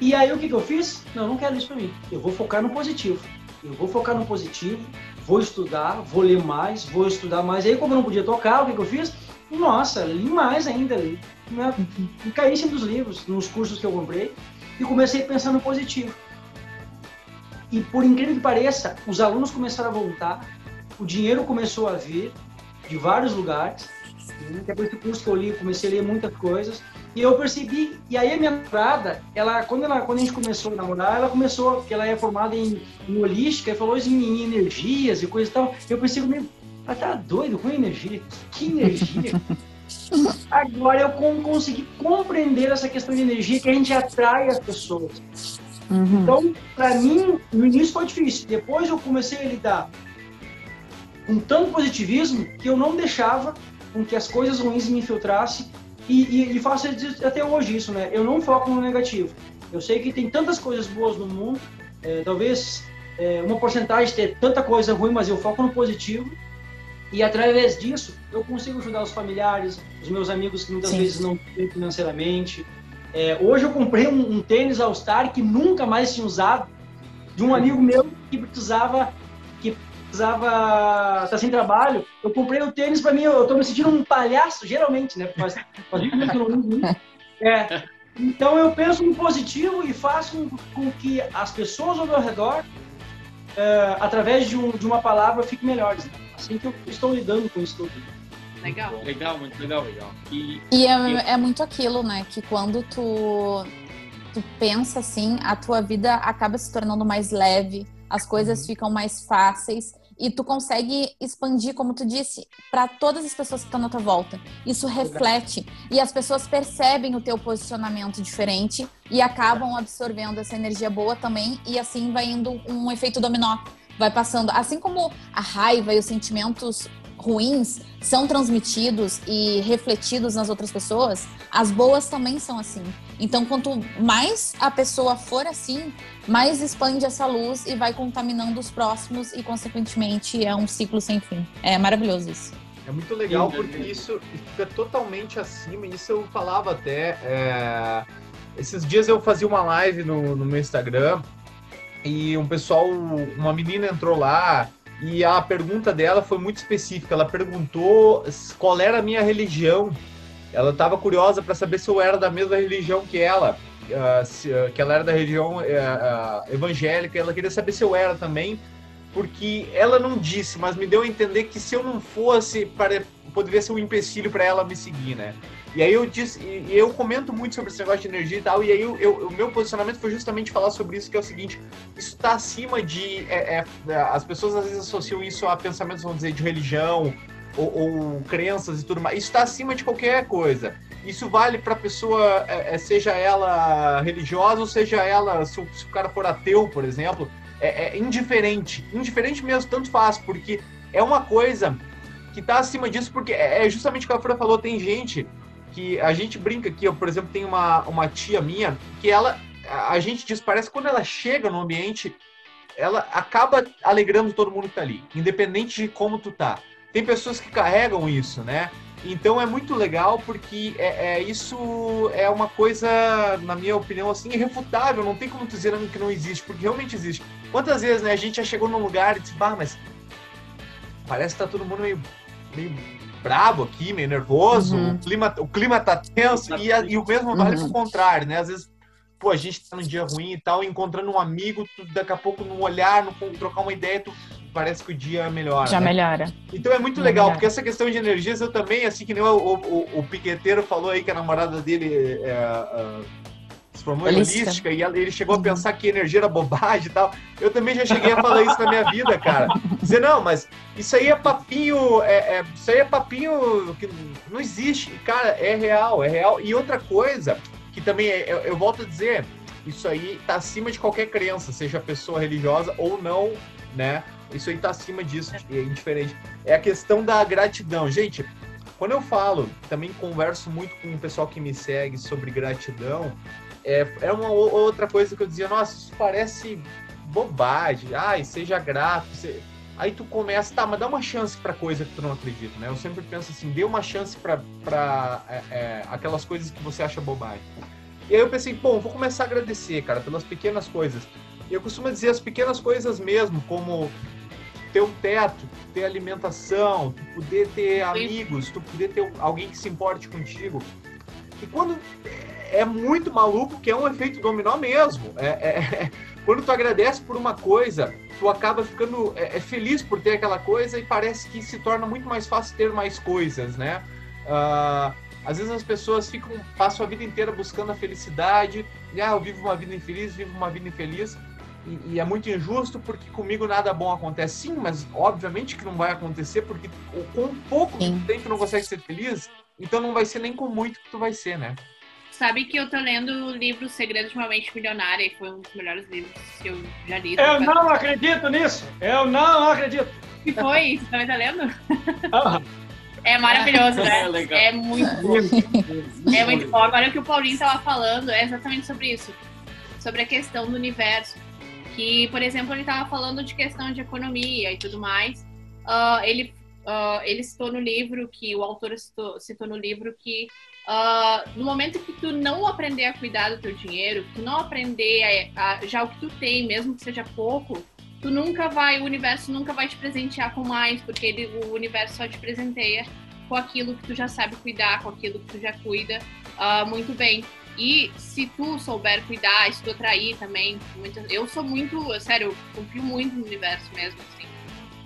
[SPEAKER 5] E aí o que, que eu fiz? Não, não quero isso para mim. Eu vou focar no positivo. Eu vou focar no positivo, vou estudar, vou ler mais, vou estudar mais. Aí, como eu não podia tocar, o que, que eu fiz? Nossa, li mais ainda. Li, né? Caí dos livros, nos cursos que eu comprei, e comecei a pensar no positivo. E por incrível que pareça, os alunos começaram a voltar, o dinheiro começou a vir de vários lugares, depois do curso que eu li, comecei a ler muitas coisas. E eu percebi, e aí a minha namorada, ela, quando, ela, quando a gente começou a namorar, ela começou, porque ela é formada em, em holística, e falou em, em, energias e coisa e tal. Eu pensei comigo, ela tá doido com energia? Que energia? [laughs] Agora eu consegui compreender essa questão de energia que a gente atrai as pessoas. Uhum. Então, para mim, no início foi difícil. Depois eu comecei a lidar com tanto positivismo que eu não deixava com que as coisas ruins me infiltrassem e, e, e faço até hoje isso, né? Eu não foco no negativo. Eu sei que tem tantas coisas boas no mundo, é, talvez é, uma porcentagem ter tanta coisa ruim, mas eu foco no positivo e através disso eu consigo ajudar os familiares, os meus amigos que muitas Sim. vezes não têm financeiramente. É, hoje eu comprei um, um tênis All Star que nunca mais tinha usado de um amigo meu que precisava precisava estar tá sem trabalho, eu comprei o tênis para mim, eu estou me sentindo um palhaço, geralmente, né? Faz, faz muito que eu não é, Então eu penso no positivo e faço com, com que as pessoas ao meu redor é, através de, um, de, uma palavra, fiquem melhores. Né? Assim que eu estou lidando com isso tudo.
[SPEAKER 2] Legal. Legal, muito legal. legal.
[SPEAKER 4] E, e é, é muito aquilo, né? Que quando tu, tu pensa assim, a tua vida acaba se tornando mais leve, as coisas uhum. ficam mais fáceis e tu consegue expandir, como tu disse, para todas as pessoas que estão na tua volta. Isso reflete e as pessoas percebem o teu posicionamento diferente e acabam absorvendo essa energia boa também e assim vai indo um efeito dominó. Vai passando, assim como a raiva e os sentimentos ruins são transmitidos e refletidos nas outras pessoas, as boas também são assim. Então, quanto mais a pessoa for assim, mais expande essa luz e vai contaminando os próximos e, consequentemente, é um ciclo sem fim. É maravilhoso isso.
[SPEAKER 1] É muito legal porque isso fica totalmente acima. Isso eu falava até. É... Esses dias eu fazia uma live no, no meu Instagram e um pessoal, uma menina entrou lá e a pergunta dela foi muito específica. Ela perguntou qual era a minha religião. Ela estava curiosa para saber se eu era da mesma religião que ela, uh, se, uh, que ela era da religião uh, evangélica. Ela queria saber se eu era também, porque ela não disse, mas me deu a entender que se eu não fosse, para, poderia ser um empecilho para ela me seguir, né? E aí eu disse, e eu comento muito sobre esse negócio de energia e tal, e aí eu, eu, o meu posicionamento foi justamente falar sobre isso, que é o seguinte, isso está acima de. É, é, as pessoas às vezes associam isso a pensamentos, vamos dizer, de religião ou, ou crenças e tudo mais. Isso está acima de qualquer coisa. Isso vale para pessoa, é, é, seja ela religiosa ou seja ela, se o, se o cara for ateu, por exemplo, é, é indiferente. Indiferente mesmo, tanto faz, porque é uma coisa que está acima disso, porque é, é justamente o que a Fura falou, tem gente que a gente brinca aqui, por exemplo, tem uma, uma tia minha que ela, a gente diz, parece que quando ela chega no ambiente, ela acaba alegrando todo mundo que tá ali, independente de como tu tá. Tem pessoas que carregam isso, né? Então é muito legal porque é, é, isso é uma coisa, na minha opinião, assim, irrefutável. Não tem como tu dizer que não existe, porque realmente existe. Quantas vezes, né, a gente já chegou num lugar e disse, bah, mas parece que tá todo mundo meio, meio brabo aqui, meio nervoso, uhum. o, clima, o clima tá tenso, e, a, e o mesmo vale uhum. pro contrário, né? Às vezes, pô, a gente tá num dia ruim e tal, encontrando um amigo, tu, daqui a pouco no olhar, no trocar uma ideia, tu parece que o dia melhora.
[SPEAKER 4] Já
[SPEAKER 1] né?
[SPEAKER 4] melhora.
[SPEAKER 1] Então é muito Já legal, melhora. porque essa questão de energias eu também, assim que nem o, o, o piqueteiro falou aí que a namorada dele é, é, se formou em holística e ele chegou a uhum. pensar que energia era bobagem e tal. Eu também já cheguei a falar isso na minha vida, cara. Dizer, não, mas isso aí é papinho, é, é, isso aí é papinho que não existe. Cara, é real, é real. E outra coisa, que também é, eu, eu volto a dizer, isso aí tá acima de qualquer crença, seja pessoa religiosa ou não, né? Isso aí tá acima disso, é indiferente. É a questão da gratidão. Gente, quando eu falo, também converso muito com o pessoal que me segue sobre gratidão, é, é uma outra coisa que eu dizia, nossa, isso parece bobagem, ai, seja grato. Aí tu começa, tá, mas dá uma chance para coisa que tu não acredita, né? Eu sempre penso assim, dê uma chance para é, é, aquelas coisas que você acha bobagem. E aí eu pensei, bom, vou começar a agradecer, cara, pelas pequenas coisas. E eu costumo dizer as pequenas coisas mesmo, como ter um teto, ter alimentação, tu poder ter amigos, tu poder ter alguém que se importe contigo. E quando é muito maluco que é um efeito dominó mesmo. É, é, é, quando tu agradece por uma coisa, tu acaba ficando é, é, feliz por ter aquela coisa e parece que se torna muito mais fácil ter mais coisas, né? Uh, às vezes as pessoas ficam, passam a vida inteira buscando a felicidade, e ah, eu vivo uma vida infeliz, vivo uma vida infeliz, e, e, é muito injusto porque comigo nada bom acontece. Sim, mas obviamente que não vai acontecer porque com pouco Sim. tempo tu não consegue ser feliz, então não vai ser nem com muito que tu vai ser, né?
[SPEAKER 3] Sabe que eu tô lendo o livro Segredo de uma Mente Milionária e foi um dos melhores livros que eu já li.
[SPEAKER 5] Eu não acredito nisso! Eu não acredito!
[SPEAKER 3] que foi? Você também tá lendo? É maravilhoso, né? [laughs] É, é muito bom. É muito bom. Agora o que o Paulinho tava falando é exatamente sobre isso. Sobre a questão do universo. Que, por exemplo, ele tava falando de questão de economia e tudo mais. Uh, ele, uh, ele citou no livro, que o autor citou, citou no livro que Uh, no momento que tu não aprender a cuidar do teu dinheiro, que tu não aprender a, a, já o que tu tem, mesmo que seja pouco, tu nunca vai, o universo nunca vai te presentear com mais, porque ele, o universo só te presenteia com aquilo que tu já sabe cuidar, com aquilo que tu já cuida uh, muito bem. E se tu souber cuidar, se tu atrair também, muito, eu sou muito, sério, eu confio muito no universo mesmo, assim.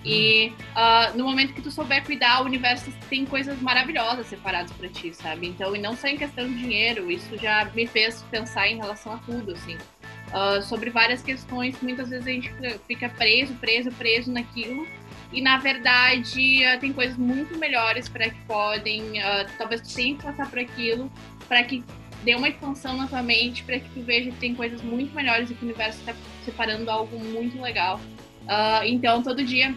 [SPEAKER 3] E uh, no momento que tu souber cuidar, o universo tem coisas maravilhosas separadas para ti, sabe? Então, e não só em questão de dinheiro, isso já me fez pensar em relação a tudo, assim. Uh, sobre várias questões que muitas vezes a gente fica preso, preso, preso naquilo. E na verdade, uh, tem coisas muito melhores para que podem, talvez tu tenha que passar por aquilo, para que dê uma expansão na tua mente, para que tu veja que tem coisas muito melhores e que o universo está separando algo muito legal. então, todo dia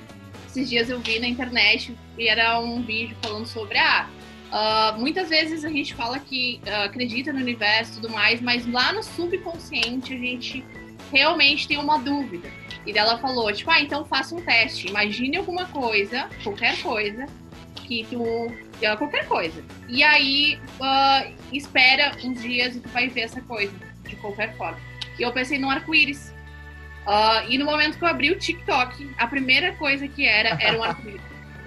[SPEAKER 3] esses dias eu vi na internet e era um vídeo falando sobre ah, uh, muitas vezes a gente fala que uh, acredita no universo e tudo mais, mas lá no subconsciente a gente realmente tem uma dúvida. E dela falou, tipo, ah, então faça um teste. Imagine alguma coisa, qualquer coisa, que tu. qualquer coisa. E aí uh, espera uns dias e tu vai ver essa coisa, de qualquer forma. E eu pensei no arco-íris. Uh, e no momento que eu abri o TikTok, a primeira coisa que era era um [laughs] arco-íris.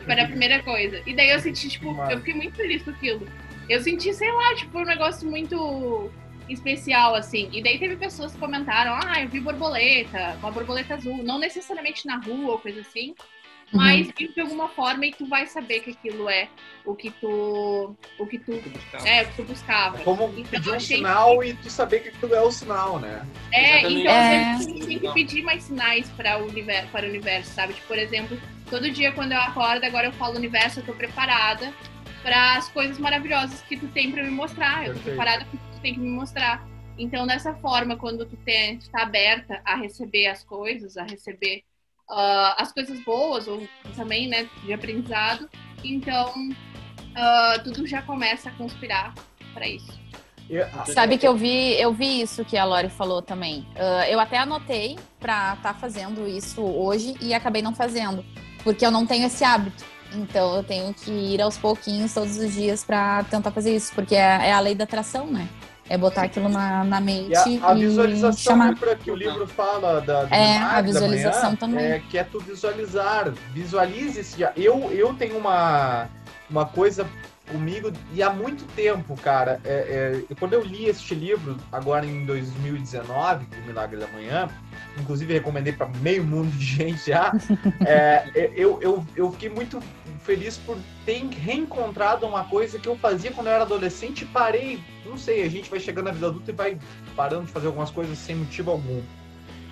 [SPEAKER 3] era a primeira coisa. E daí eu senti, tipo, eu fiquei muito feliz com aquilo. Eu senti, sei lá, tipo, um negócio muito especial, assim. E daí teve pessoas que comentaram, ah, eu vi borboleta, uma borboleta azul. Não necessariamente na rua ou coisa assim, mas uhum. de alguma forma e tu vai saber que aquilo é o que tu o que tu, tu é o que tu buscava.
[SPEAKER 1] Como então, pedir um sinal que... e tu saber que aquilo é o sinal né?
[SPEAKER 3] É Exatamente. então é. a gente tem que pedir mais sinais para o universo para o universo sabe? Tipo, por exemplo todo dia quando eu acordo agora eu falo universo eu tô preparada para as coisas maravilhosas que tu tem para me mostrar. Eu tô preparada que tu tem que me mostrar. Então dessa forma quando tu, tem, tu tá aberta a receber as coisas a receber uh, as coisas boas ou também, né, de aprendizado. Então, uh, tudo já começa a conspirar para isso.
[SPEAKER 4] Sabe que eu vi, eu vi isso que a Lori falou também. Uh, eu até anotei para estar tá fazendo isso hoje e acabei não fazendo, porque eu não tenho esse hábito. Então eu tenho que ir aos pouquinhos todos os dias para tentar fazer isso, porque é, é, a lei da atração, né? É botar aquilo na, na mente. E
[SPEAKER 1] a, a visualização e chamar. é que o livro fala da,
[SPEAKER 4] é, a visualização manhã, também.
[SPEAKER 1] É, que é tu visualizar. Visualize-se. Eu, eu tenho uma, uma coisa comigo e há muito tempo, cara. É, é, quando eu li este livro, agora em 2019, O Milagre da Manhã, inclusive recomendei para meio mundo de gente já, [laughs] é, eu, eu, eu fiquei muito feliz por ter reencontrado uma coisa que eu fazia quando eu era adolescente e parei. Não sei, a gente vai chegando na vida adulta e vai parando de fazer algumas coisas sem motivo algum.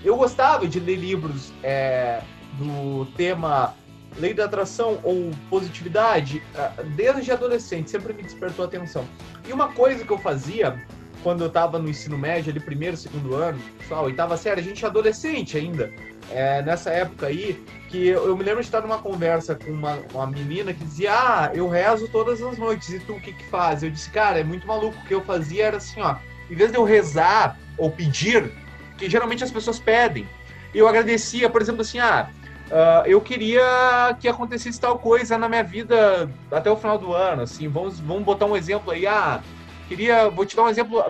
[SPEAKER 1] Eu gostava de ler livros é, do tema lei da atração ou positividade é, desde adolescente, sempre me despertou atenção. E uma coisa que eu fazia quando eu estava no ensino médio, ali primeiro, segundo ano, pessoal, oitava série, a gente é adolescente ainda é, nessa época aí, que eu, eu, me lembro de estar numa conversa com uma, uma menina que dizia, ah, eu rezo todas as noites, e tu o que que faz? Eu disse, cara, é muito maluco, o que eu fazia era assim, ó, em vez de eu rezar ou pedir, que geralmente as pessoas pedem, eu agradecia, por exemplo, assim, ah, uh, eu queria que acontecesse tal coisa na minha vida até o final do ano, assim, vamos, vamos botar um exemplo aí, ah, queria, vou te dar um exemplo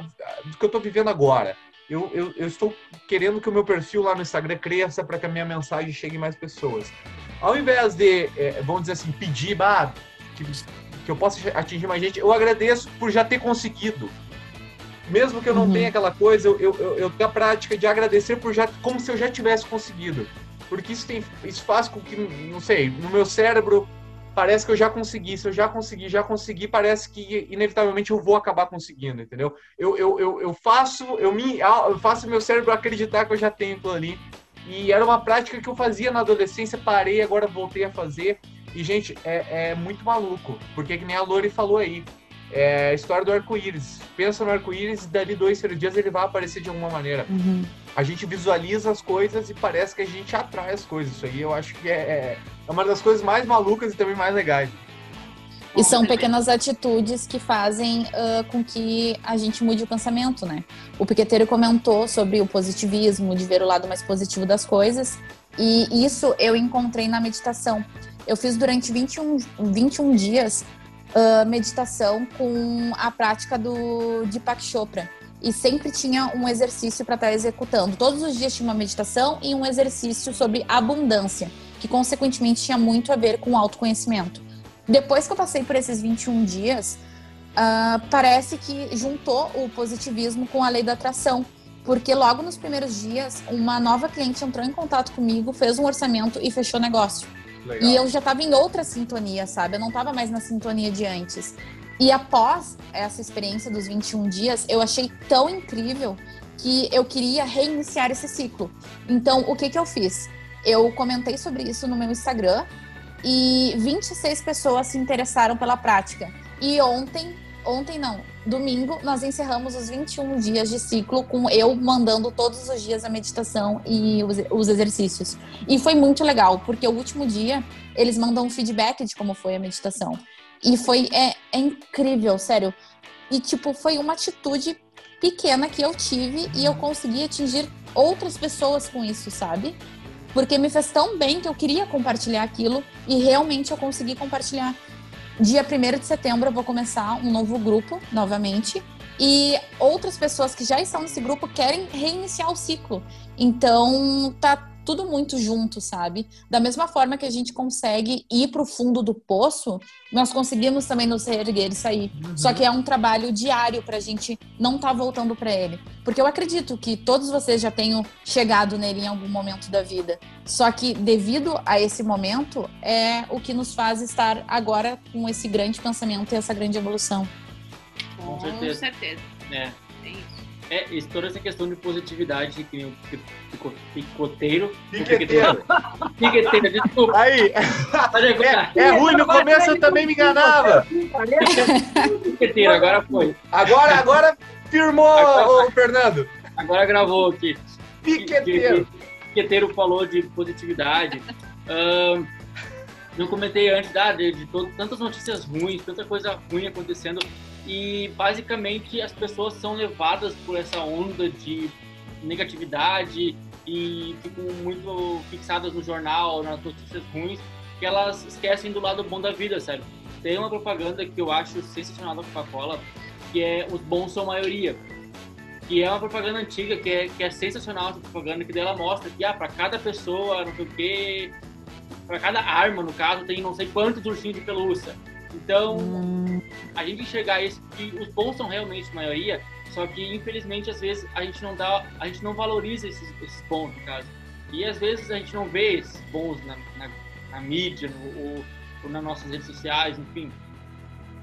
[SPEAKER 1] do que eu estou vivendo agora eu, eu, eu, estou querendo que o meu perfil lá no Instagram cresça para que a minha mensagem chegue em mais pessoas. Ao invés de, é, vamos dizer assim, pedir bah, que, que eu possa atingir mais gente, eu agradeço por já ter conseguido. Mesmo que eu não uhum. tenha aquela coisa, eu, eu, eu, eu tenho a prática de agradecer por já, como se eu já tivesse conseguido. Porque isso, tem, isso faz com que, não sei, no meu cérebro parece que eu já consegui. Se eu já consegui, já consegui, parece que inevitavelmente eu vou acabar conseguindo, entendeu? Eu, eu, eu, eu faço, eu me eu faço meu cérebro acreditar que eu já tenho aquilo ali. E era uma prática que eu fazia na adolescência, parei, agora voltei a fazer. E, gente, é, é muito maluco, porque que nem a Lori falou aí. É a história do arco-íris. Pensa no arco-íris e dali dois, três dias ele vai aparecer de alguma maneira. Uhum. A gente visualiza as coisas e parece que a gente atrai as coisas. Isso aí eu acho que é, é, é uma das coisas mais malucas e também mais legais.
[SPEAKER 4] E são pequenas atitudes que fazem uh, com que a gente mude o pensamento, né? O Piqueteiro comentou sobre o positivismo, de ver o lado mais positivo das coisas. E isso eu encontrei na meditação. Eu fiz durante 21, 21 dias uh, meditação com a prática do Deepak Chopra. E sempre tinha um exercício para estar tá executando. Todos os dias tinha uma meditação e um exercício sobre abundância, que consequentemente tinha muito a ver com autoconhecimento. Depois que eu passei por esses 21 dias, uh, parece que juntou o positivismo com a lei da atração. Porque logo nos primeiros dias, uma nova cliente entrou em contato comigo, fez um orçamento e fechou negócio. E eu já estava em outra sintonia, sabe? Eu não estava mais na sintonia de antes. E após essa experiência dos 21 dias, eu achei tão incrível que eu queria reiniciar esse ciclo. Então, o que que eu fiz? Eu comentei sobre isso no meu Instagram e 26 pessoas se interessaram pela prática. E ontem, ontem não, domingo, nós encerramos os 21 dias de ciclo com eu mandando todos os dias a meditação e os, os exercícios. E foi muito legal, porque o último dia eles mandam um feedback de como foi a meditação. E foi é, é incrível, sério. E tipo, foi uma atitude pequena que eu tive e eu consegui atingir outras pessoas com isso, sabe? Porque me fez tão bem que eu queria compartilhar aquilo e realmente eu consegui compartilhar. Dia 1 de setembro eu vou começar um novo grupo novamente e outras pessoas que já estão nesse grupo querem reiniciar o ciclo. Então tá tudo muito junto, sabe? Da mesma forma que a gente consegue ir para o fundo do poço, nós conseguimos também nos reerguer e sair. Uhum. Só que é um trabalho diário para a gente não estar tá voltando para ele. Porque eu acredito que todos vocês já tenham chegado nele em algum momento da vida. Só que devido a esse momento é o que nos faz estar agora com esse grande pensamento e essa grande evolução.
[SPEAKER 2] Com certeza. Com certeza. É. É, isso, toda essa questão de positividade que o picoteiro.
[SPEAKER 1] Piqueteiro.
[SPEAKER 2] Piqueteiro, desculpa.
[SPEAKER 1] Aí. É, é ruim, no começo eu também me enganava.
[SPEAKER 2] Piqueteiro, agora foi.
[SPEAKER 1] Agora, agora firmou, agora, ô, Fernando.
[SPEAKER 2] Agora gravou aqui.
[SPEAKER 1] Piqueteiro.
[SPEAKER 2] Piqueteiro falou de positividade. Um, não comentei antes da, de, de todo, tantas notícias ruins, tanta coisa ruim acontecendo e basicamente as pessoas são levadas por essa onda de negatividade e ficam muito fixadas no jornal, nas notícias ruins, que elas esquecem do lado bom da vida, sério. Tem uma propaganda que eu acho sensacional da Coca-Cola, que é os bons são maioria. Que é uma propaganda antiga, que é, que é sensacional essa propaganda, que dela mostra que ah, para cada pessoa, não sei o quê, para cada arma, no caso, tem não sei quantos ursinhos de pelúcia. Então, a gente enxergar isso, que os bons são realmente a maioria, só que infelizmente às vezes a gente não dá, a gente não valoriza esses, esses bons, no caso. E às vezes a gente não vê esses bons na, na, na mídia, no, ou, ou, nas nossas redes sociais, enfim.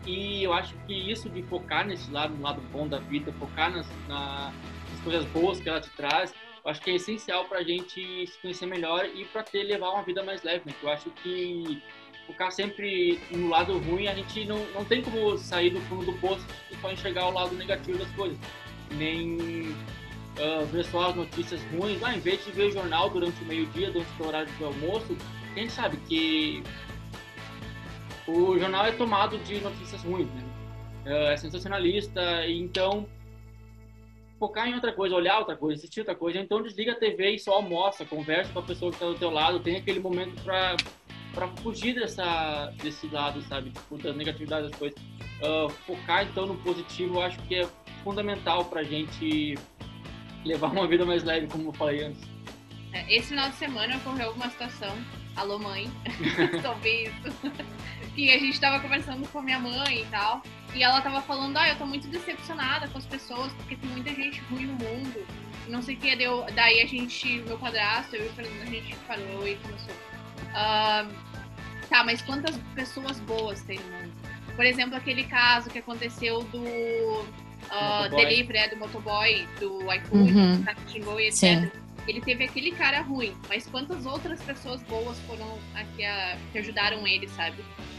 [SPEAKER 2] E eu acho que isso de focar nesse lado, no lado bom da vida, focar nas, na, nas coisas boas que ela te traz, eu acho que é essencial para a gente se conhecer melhor e para ter levar uma vida mais leve. Né? Eu acho que ficar sempre no lado ruim, a gente não, não tem como sair do fundo do poço e só enxergar o lado negativo das coisas. Nem uh, ver só as notícias ruins. Ah, em vez de ver jornal durante o meio-dia, durante o horário do almoço, a gente sabe que o jornal é tomado de notícias ruins, né? Uh, é sensacionalista, então focar em outra coisa, olhar outra coisa, assistir outra coisa. Então desliga a TV e só almoça, conversa com a pessoa que está do teu lado, tem aquele momento para para fugir dessa, desse lado, sabe? Tipo, da negatividade das coisas. Uh, focar, então, no positivo, eu acho que é fundamental para a gente levar uma vida mais leve, como eu falei antes.
[SPEAKER 3] É, esse final de semana ocorreu uma situação, alô mãe, [laughs] sobre isso, que a gente estava conversando com a minha mãe e tal, e ela estava falando, ah, eu tô muito decepcionada com as pessoas, porque tem muita gente ruim no mundo, não sei o que, daí a gente, meu padrasto, eu e o Fernando, a gente parou e começou, uh, Tá, mas quantas pessoas boas tem no mundo? Por exemplo, aquele caso que aconteceu do uh, delivery, é, do motoboy, do iFood, uhum. do xingou e etc. Sim. Ele teve aquele cara ruim, mas quantas outras pessoas boas foram aqui a, que ajudaram ele, sabe?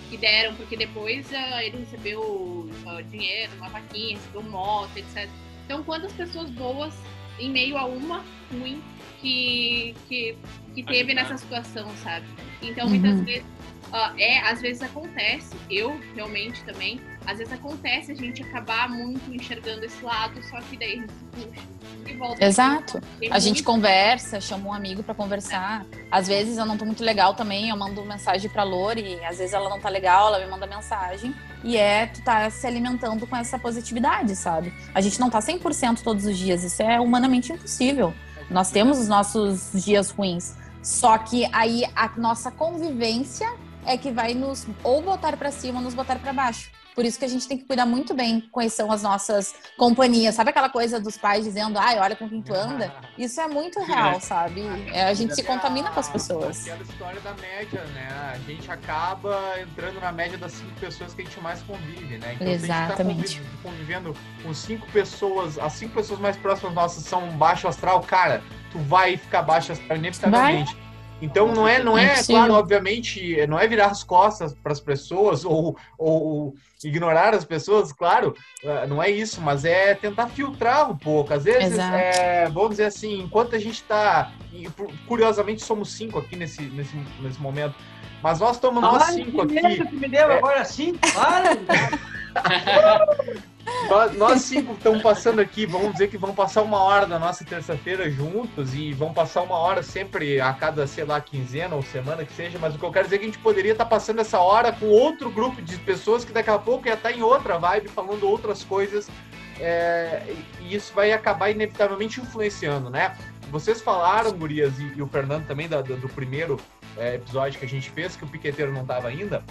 [SPEAKER 3] Que deram, porque depois uh, ele recebeu uh, dinheiro, uma vaquinha, recebeu moto, etc. Então, quantas pessoas boas em meio a uma ruim que, que, que teve nessa situação, sabe? Então, muitas uhum. vezes Uh, é, às vezes acontece, eu realmente também, às vezes acontece a gente acabar muito enxergando esse lado, só que daí a gente se puxa e volta.
[SPEAKER 4] Exato. A gente conversa, chama um amigo para conversar. Às vezes eu não tô muito legal também, eu mando mensagem pra Lori, às vezes ela não tá legal, ela me manda mensagem. E é, tu tá se alimentando com essa positividade, sabe? A gente não tá 100% todos os dias, isso é humanamente impossível. Nós temos os nossos dias ruins. Só que aí a nossa convivência é que vai nos ou botar para cima ou nos botar para baixo. Por isso que a gente tem que cuidar muito bem quais são as nossas companhias. Sabe aquela coisa dos pais dizendo, ai, olha com quem tu anda? [laughs] Isso é muito real, sabe? É, a gente se contamina com as pessoas.
[SPEAKER 1] Aquela história da média, né? A gente acaba entrando na média das cinco pessoas que a gente mais convive, né? Então,
[SPEAKER 4] Exatamente.
[SPEAKER 1] se a gente tá convivendo com cinco pessoas, as cinco pessoas mais próximas nossas são baixo astral, cara, tu vai ficar baixo astral inevitavelmente. Vai. Então não é, não é, é claro, obviamente, não é virar as costas para as pessoas ou, ou ignorar as pessoas, claro, eh, não é isso, mas é tentar filtrar um pouco. Às vezes, é, vamos dizer assim, enquanto a gente está, curiosamente somos cinco aqui nesse, nesse, nesse momento, mas nós estamos nós cinco aqui.
[SPEAKER 5] Que me deu é... agora cinco, para! [laughs] [laughs]
[SPEAKER 1] nós, cinco estamos passando aqui, vamos dizer que vão passar uma hora da nossa terça-feira juntos e vão passar uma hora sempre a cada, sei lá, quinzena ou semana que seja, mas o que eu quero dizer é que a gente poderia estar passando essa hora com outro grupo de pessoas que daqui a pouco ia estar em outra vibe, falando outras coisas, é, e isso vai acabar inevitavelmente influenciando, né? Vocês falaram, Gurias, e, e o Fernando também, da, do, do primeiro é, episódio que a gente fez, que o piqueteiro não estava ainda,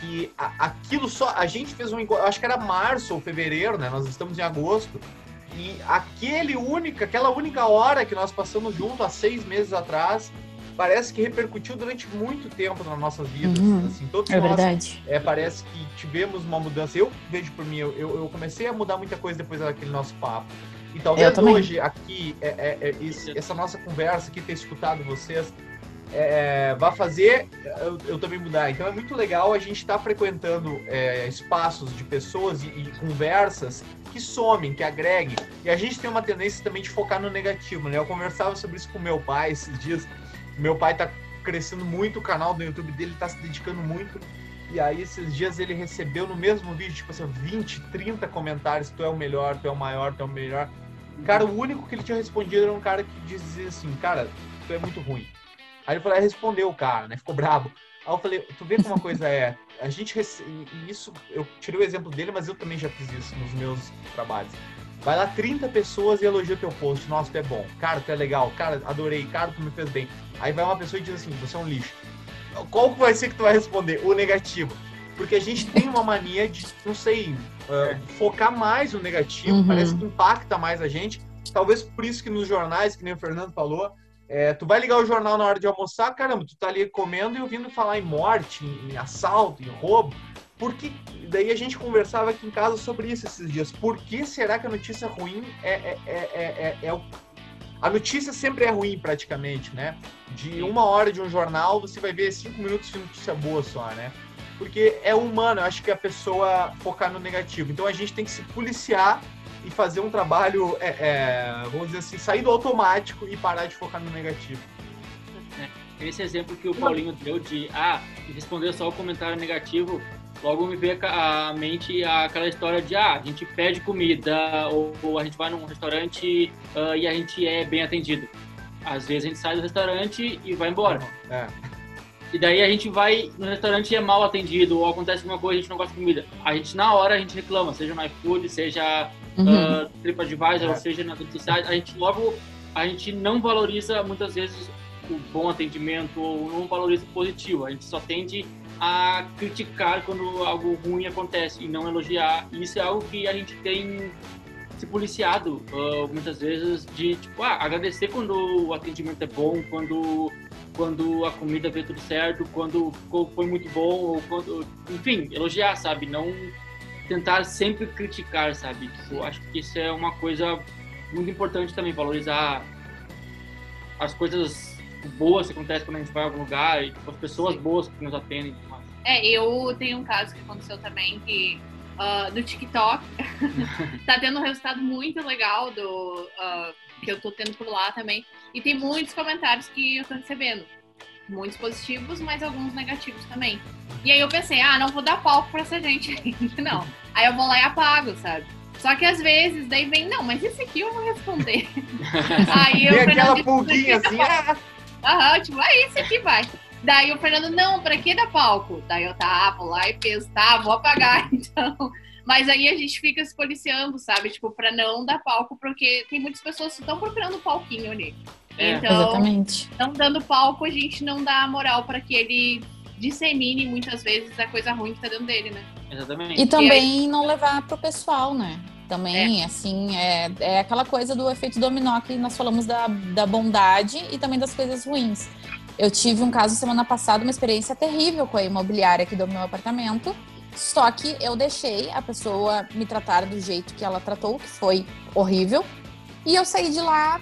[SPEAKER 1] que a, aquilo só. A gente fez um encontro, acho que era março ou fevereiro, né? Nós estamos em agosto. E aquele única, aquela única hora que nós passamos junto há seis meses atrás, parece que repercutiu durante muito tempo nas nossas vidas.
[SPEAKER 4] Uhum, assim, todos é nós, verdade.
[SPEAKER 1] É, parece que tivemos uma mudança. Eu vejo por mim, eu, eu comecei a mudar muita coisa depois daquele nosso papo. E talvez hoje, aqui, é, é, é, esse, essa nossa conversa aqui, ter escutado vocês, é, vai fazer eu, eu, também mudar. Então é muito legal a gente estar tá frequentando é, espaços de pessoas e, e, conversas que somem, que agreguem. E a gente tem uma tendência também de focar no negativo, né? Eu conversava sobre isso com meu pai esses dias. Meu pai está crescendo muito o canal do YouTube dele, está se dedicando muito. E aí, esses dias ele recebeu no mesmo vídeo, tipo assim, 20, 30 comentários: tu é o melhor, tu é o maior, tu é o melhor. Cara, o único que ele tinha respondido era um cara que dizia assim: cara, tu é muito ruim Aí ele falou, aí respondeu o cara, né? Ficou brabo. Aí eu falei, tu vê como uma coisa é. A gente recebe. Isso, eu tirei o exemplo dele, mas eu também já fiz isso nos meus trabalhos. Vai lá 30 pessoas e elogia teu post. Nossa, tu é bom. Cara, tu é legal. Cara, adorei. Cara, tu me fez bem. Aí vai uma pessoa e diz assim, você é um lixo. Qual que vai ser que tu vai responder? O negativo. Porque a gente tem uma mania de, não sei, uh, focar mais no negativo. Uhum. Parece que impacta mais a gente. Talvez por isso que nos jornais, que nem o Fernando falou, é, tu vai ligar o jornal na hora de almoçar, caramba, tu tá ali comendo e ouvindo falar em morte, em, em assalto, em roubo. Porque daí a gente conversava aqui em casa sobre isso esses dias. Por que será que a notícia ruim é, é, é, é, é o a notícia sempre é ruim, praticamente, né? De uma hora de um jornal, você vai ver cinco minutos de notícia boa só, né? Porque é humano, eu acho que a pessoa focar no negativo. Então a gente tem que se policiar e fazer um trabalho, é, é, vamos dizer assim, sair do automático e parar de focar no negativo.
[SPEAKER 2] É, esse exemplo que o Paulinho deu de, ah, responder só o comentário negativo, logo me veio à mente aquela história de, ah, a gente pede comida ou, ou a gente vai num restaurante uh, e a gente é bem atendido. Às vezes a gente sai do restaurante e vai embora. É. E daí a gente vai no restaurante e é mal atendido, ou acontece alguma coisa, a gente não gosta de comida. A gente, na hora, a gente reclama, seja no iFood, seja uhum. uh, TripAdvisor, ou seja nas redes sociais, a gente logo, a gente não valoriza muitas vezes o bom atendimento, ou não valoriza o positivo. A gente só tende a criticar quando algo ruim acontece e não elogiar. E isso é algo que a gente tem se policiado uh, muitas vezes de tipo ah, agradecer quando o atendimento é bom, quando quando a comida veio tudo certo, quando foi muito bom, ou quando, enfim, elogiar, sabe? Não tentar sempre criticar, sabe? Tipo, acho que isso é uma coisa muito importante também, valorizar as coisas boas que acontecem quando a gente vai a algum lugar e tipo, as pessoas boas que nos atendem.
[SPEAKER 3] É, eu tenho um caso que aconteceu também que uh, do TikTok [laughs] tá tendo um resultado muito legal do uh, que eu tô tendo por lá também. E tem muitos comentários que eu tô recebendo. Muitos positivos, mas alguns negativos também. E aí eu pensei, ah, não vou dar palco pra essa gente. [laughs] não. Aí eu vou lá e apago, sabe? Só que às vezes daí vem, não, mas esse aqui eu vou responder. [laughs]
[SPEAKER 1] aí eu. Tem aquela pulguinha assim. Ah.
[SPEAKER 3] Aham, tipo, ah, esse aqui vai. Daí o Fernando, não, pra que dar palco? Daí eu, tá, vou lá e penso, tá, vou apagar, [laughs] então. Mas aí a gente fica se policiando, sabe? Tipo, pra não dar palco, porque tem muitas pessoas que estão procurando palquinho ali. É, então,
[SPEAKER 4] exatamente.
[SPEAKER 3] não dando palco, a gente não dá moral para que ele dissemine muitas vezes a coisa ruim que tá dentro dele, né?
[SPEAKER 2] Exatamente.
[SPEAKER 4] E também não levar pro pessoal, né? Também,
[SPEAKER 3] É.
[SPEAKER 4] assim, é, é aquela coisa do efeito dominó que nós falamos da, da bondade e também das coisas ruins. Eu tive um caso semana passada, uma experiência terrível com a imobiliária aqui do meu apartamento. Só que eu deixei a pessoa me tratar do jeito que ela tratou, que foi horrível. E eu saí de lá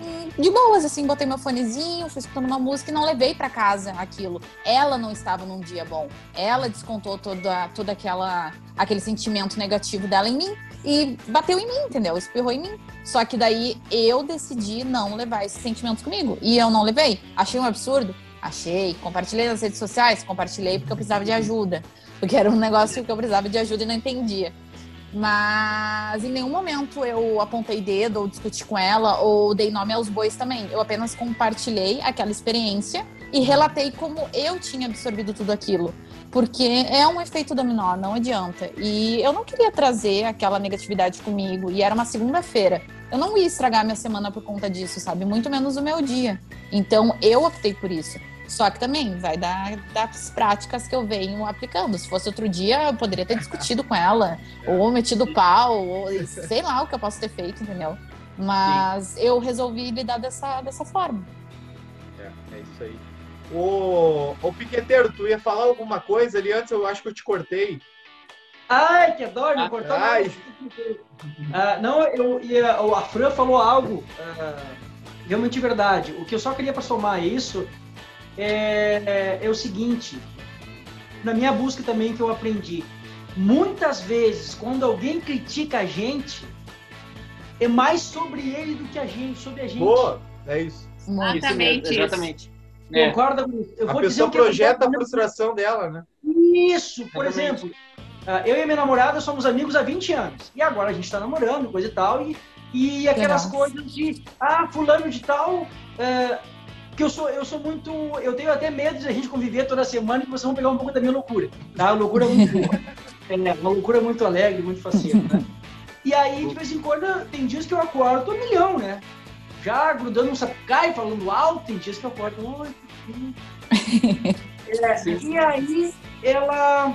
[SPEAKER 4] hum, de boas, assim, botei meu fonezinho, fui escutando uma música e não levei pra casa aquilo. Ela não estava num dia bom. Ela descontou toda, toda aquela aquele sentimento negativo dela em mim e bateu em mim, entendeu? Espirrou em mim. Só que daí eu decidi não levar esses sentimentos comigo. E eu não levei. Achei um absurdo? Achei. Compartilhei nas redes sociais? Compartilhei porque eu precisava de ajuda. Porque era um negócio que eu precisava de ajuda e não entendia. Mas em nenhum momento eu apontei dedo ou discuti com ela ou dei nome aos bois também. Eu apenas compartilhei aquela experiência e relatei como eu tinha absorvido tudo aquilo. Porque é um efeito dominó, não adianta. E eu não queria trazer aquela negatividade comigo. E era uma segunda-feira. Eu não ia estragar minha semana por conta disso, sabe? Muito menos o meu dia. Então eu optei por isso. Só que também vai dar das práticas que eu venho aplicando. Se fosse outro dia, eu poderia ter discutido com ela, ou metido pau, ou sei lá o que eu posso ter feito, entendeu? Mas eu resolvi lidar dessa, dessa forma.
[SPEAKER 1] É, é isso aí. Ô, ô Piqueteiro, tu ia falar alguma coisa ali antes? Eu acho que eu te cortei.
[SPEAKER 5] Ai, que dor, não
[SPEAKER 2] Ah,
[SPEAKER 5] cortou
[SPEAKER 1] ai.
[SPEAKER 5] Ah, não, eu ia. A Fran falou algo ah, realmente verdade. O que eu só queria para somar isso é, é o seguinte: na minha busca também que eu aprendi, muitas vezes quando alguém critica a gente, é mais sobre ele do que a gente, sobre a gente.
[SPEAKER 1] Boa, é isso.
[SPEAKER 3] Exatamente
[SPEAKER 2] Isso, exatamente. É,
[SPEAKER 5] Concorda com isso? Eu
[SPEAKER 1] a
[SPEAKER 5] vou dizer
[SPEAKER 1] pessoa
[SPEAKER 5] o que
[SPEAKER 1] projeta a frustração dela, né?
[SPEAKER 5] Isso, por
[SPEAKER 2] Exatamente.
[SPEAKER 5] exemplo, ah, eu e minha namorada somos amigos há 20 anos. E agora a gente tá namorando, coisa e tal. E, e aquelas
[SPEAKER 4] Legal.
[SPEAKER 5] coisas de, ah, fulano de tal. eh, que eu sou, eu sou muito. Eu tenho até medo de a gente conviver toda semana e que vocês vão pegar um pouco da minha loucura. Tá? A loucura é muito boa. [laughs] É, uma loucura muito alegre, muito faceira, né? E aí, de vez em quando, tem dias que eu acordo um milhão, né? Já grudando um sapucai, falando alto, tem dias que eu acordo. "Oi, hum." [laughs] É, e aí, ela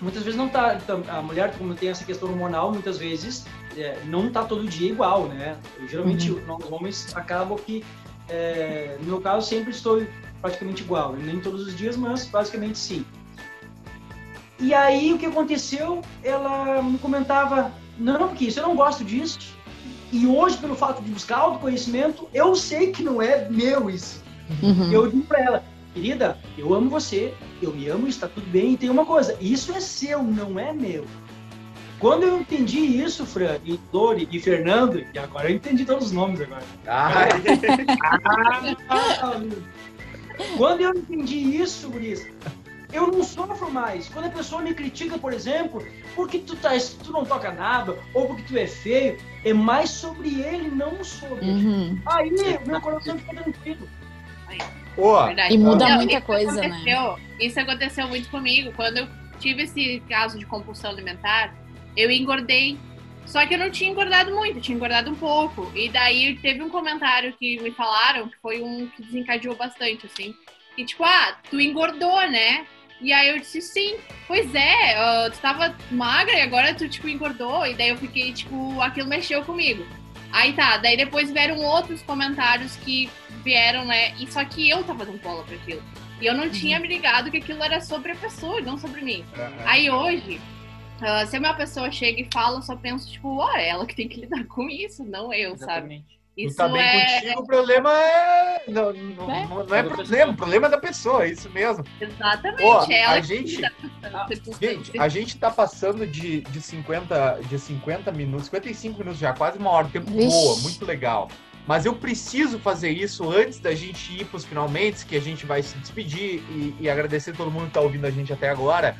[SPEAKER 5] muitas vezes não tá. então, A mulher, como tem essa questão hormonal, muitas vezes é, não tá todo dia igual, né? Geralmente, nós homens acabam que, é, no meu caso, sempre estou praticamente igual. Nem todos os dias, mas basicamente sim. E aí, o que aconteceu? Ela me comentava: não, porque isso eu não gosto disso. E hoje, pelo fato de buscar autoconhecimento, eu sei que não é meu isso.
[SPEAKER 4] Uhum.
[SPEAKER 5] Eu digo pra ela, querida, eu amo você, eu me amo, está tudo bem. E tem uma coisa, isso é seu, não é meu. Quando eu entendi isso, Fran, e Dori, e Fernando, e agora eu entendi todos os nomes agora.
[SPEAKER 1] Ai, [laughs]
[SPEAKER 5] Quando eu entendi isso, Guris, eu não sofro mais. Quando a pessoa me critica, por exemplo, porque tu, tá, tu não toca nada, ou porque tu é feio, é mais sobre ele, não sobre.
[SPEAKER 4] Uhum.
[SPEAKER 5] Aí, meu coração fica tranquilo.
[SPEAKER 1] Pô,
[SPEAKER 3] Verdade.
[SPEAKER 4] E muda
[SPEAKER 3] Não,
[SPEAKER 4] muita
[SPEAKER 3] isso
[SPEAKER 4] coisa, né?
[SPEAKER 3] Isso aconteceu muito comigo. Quando eu tive esse caso de compulsão alimentar, eu engordei. Só que eu não tinha engordado muito, tinha engordado um pouco. E daí teve um comentário que me falaram, que foi um que desencadeou bastante, assim. Que tipo, ah, tu engordou, né? E aí eu disse, sim, pois é, tu tava magra e agora tu, tipo, engordou. E daí eu fiquei, tipo, aquilo mexeu comigo. Aí tá, daí depois vieram outros comentários que vieram, né? E só que eu tava dando bola pra aquilo. E eu não tinha me ligado que aquilo era sobre a pessoa e não sobre mim. Aí hoje, ah, se uma pessoa chega e fala, eu só penso, tipo, ó, é ela que tem que [laughs] lidar com isso, não eu, sabe?
[SPEAKER 2] exatamente.
[SPEAKER 1] tu
[SPEAKER 3] Isso
[SPEAKER 1] tá bem
[SPEAKER 3] é.
[SPEAKER 1] contigo, o problema é. Não, não,
[SPEAKER 4] É.
[SPEAKER 1] não- não é problema, o problema é da pessoa, é isso mesmo.
[SPEAKER 3] Exatamente,
[SPEAKER 1] Ó,
[SPEAKER 3] é
[SPEAKER 1] a gente-
[SPEAKER 3] circunstância.
[SPEAKER 1] Gente, a gente tá passando de, de, 50, de 50 minutos, 55 minutos já, quase uma hora. Tempo
[SPEAKER 4] Vixe.
[SPEAKER 1] boa, muito legal. Mas eu preciso fazer isso antes da gente ir pros finalmente, que a gente vai se despedir e, e agradecer todo mundo que tá ouvindo a gente até agora.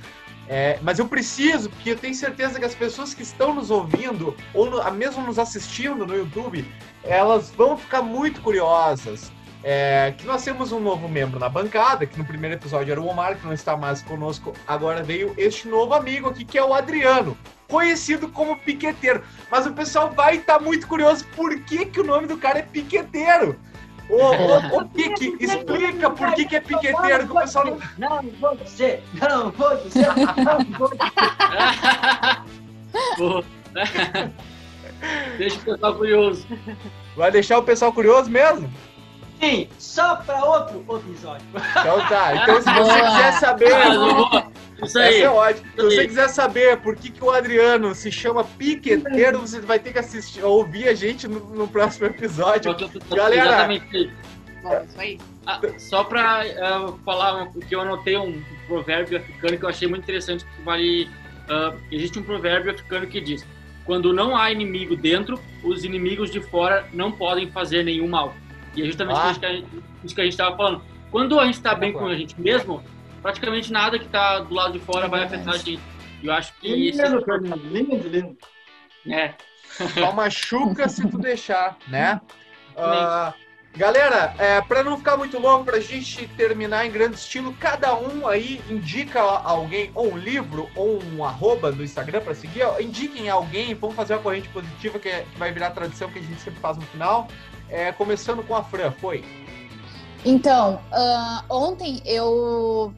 [SPEAKER 1] É, mas eu preciso, porque eu tenho certeza que as pessoas que estão nos ouvindo, ou no- mesmo nos assistindo no YouTube, elas vão ficar muito curiosas. É, que nós temos um novo membro na bancada, que no primeiro episódio era o Omar, que não está mais conosco, agora veio este novo amigo aqui, que é o Adriano, conhecido como Piqueteiro. Mas o pessoal vai estar muito curioso por que, que o nome do cara é Piqueteiro. Ô, ô, [laughs] ô, Pique, explica por que, que é piqueteiro, que o pessoal não.
[SPEAKER 5] Não vou dizer, não vou dizer, não vou dizer. [laughs] [laughs]
[SPEAKER 2] Deixa o pessoal curioso.
[SPEAKER 1] Vai deixar o pessoal curioso mesmo?
[SPEAKER 5] Sim, só para outro episódio.
[SPEAKER 1] Então tá. Então se você quiser saber.
[SPEAKER 2] Ah, Isso
[SPEAKER 1] Essa
[SPEAKER 2] aí.
[SPEAKER 1] é ótimo. Se você quiser saber por que, que o Adriano se chama piqueteiro, você vai ter que assistir, ouvir a gente no, no próximo episódio. Galera.
[SPEAKER 2] Exatamente.
[SPEAKER 3] Bom, isso aí.
[SPEAKER 2] Ah, só para falar um- que eu anotei um provérbio africano que eu achei muito interessante que vale ah, existe um provérbio africano que diz quando não há inimigo dentro os inimigos de fora não podem fazer nenhum mal e é justamente
[SPEAKER 1] Ah.
[SPEAKER 2] isso que a gente- estava falando quando a gente está bem com a gente mesmo praticamente nada que está do lado de fora
[SPEAKER 4] É
[SPEAKER 2] vai afetar a gente eu acho que esse
[SPEAKER 5] Lindo, Fernando, lindo, lindo.
[SPEAKER 2] é
[SPEAKER 1] Só machuca se tu deixar, né? Ah, galera, é, para não ficar muito longo, pra gente terminar em grande estilo, cada um aí indica alguém, ou um livro, ou um arroba do Instagram para seguir. ó, Indiquem alguém, vamos fazer uma corrente positiva que, é- que vai virar tradição que a gente sempre faz no final. É, começando com a Fran, foi.
[SPEAKER 4] Então, ah, ontem eu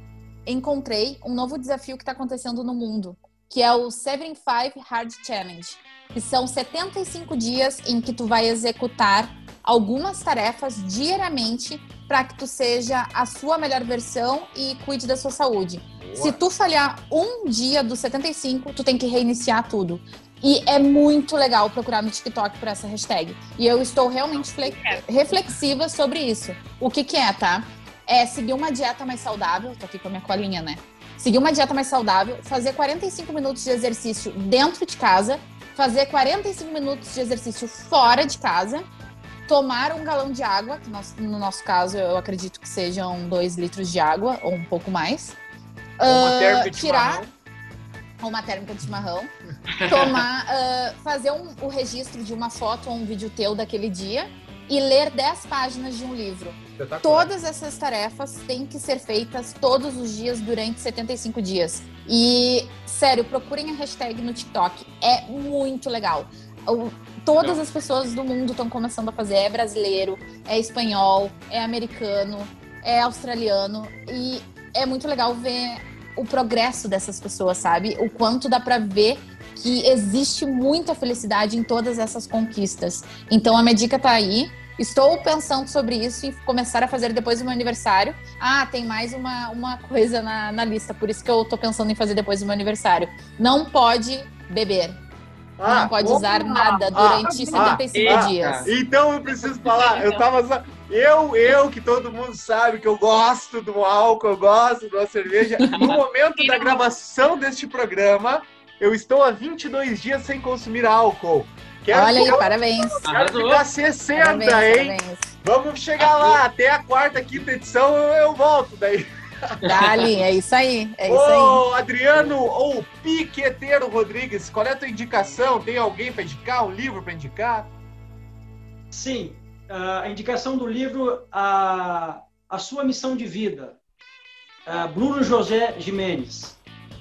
[SPEAKER 4] encontrei um novo desafio que está acontecendo no mundo, que é o 75 Hard Challenge, que são 75 dias em que tu vai executar algumas tarefas diariamente para que tu seja a sua melhor versão e cuide da sua saúde. Se tu falhar um dia dos 75, tu tem que reiniciar tudo. E é muito legal procurar no TikTok por essa hashtag. E eu estou realmente fle- reflexiva sobre isso. O que que é, tá? É seguir uma dieta mais saudável. Tô aqui com a minha colinha, né? Seguir uma dieta mais saudável, fazer 45 minutos de exercício dentro de casa, fazer 45 minutos de exercício fora de casa, tomar um galão de água, que no nosso caso eu acredito que sejam dois litros de água ou um pouco mais.
[SPEAKER 1] Uma térmica de
[SPEAKER 4] tirar
[SPEAKER 1] chimarrão.
[SPEAKER 4] uma térmica de chimarrão, tomar, [laughs] ah, fazer um- o registro de uma foto ou um vídeo teu daquele dia e ler 10 páginas de um livro. Todas essas tarefas têm que ser feitas todos os dias durante 75 dias. E, sério, procurem a hashtag no TikTok. É muito legal. O- todas as pessoas do mundo estão começando a fazer. É brasileiro, é espanhol, é americano, é australiano. E é muito legal ver o progresso dessas pessoas, sabe? O quanto dá pra ver que existe muita felicidade em todas essas conquistas. Então a minha dica tá aí. Estou pensando sobre isso e começar a fazer depois do meu aniversário. Ah, tem mais uma, uma coisa na, na lista, por isso que eu tô pensando em fazer depois do meu aniversário. Não pode beber.
[SPEAKER 1] Ah,
[SPEAKER 4] não pode
[SPEAKER 1] opa!
[SPEAKER 4] usar nada durante
[SPEAKER 1] ah,
[SPEAKER 4] 75
[SPEAKER 2] ah,
[SPEAKER 4] dias.
[SPEAKER 1] Então eu preciso falar, eu tava só. Eu, eu, que todo mundo sabe que eu gosto do álcool, eu gosto uma cerveja. [laughs] No momento da gravação deste programa, eu estou há 22 dias sem consumir álcool. Quero,
[SPEAKER 4] Olha aí, parabéns.
[SPEAKER 1] quero
[SPEAKER 2] Arrasou.
[SPEAKER 1] ficar 60,
[SPEAKER 4] Parabéns,
[SPEAKER 1] hein?
[SPEAKER 4] parabéns.
[SPEAKER 1] Vamos chegar lá, até a quarta, quinta edição eu, eu volto daí.
[SPEAKER 4] Dali, é isso aí. É isso aí.
[SPEAKER 1] Ô, Adriano, ou Piqueteiro Rodrigues, qual é a tua indicação? Tem alguém para indicar? Um livro para indicar?
[SPEAKER 5] Sim, a indicação do livro A, a Sua Missão de Vida, a Bruno José Jimenez.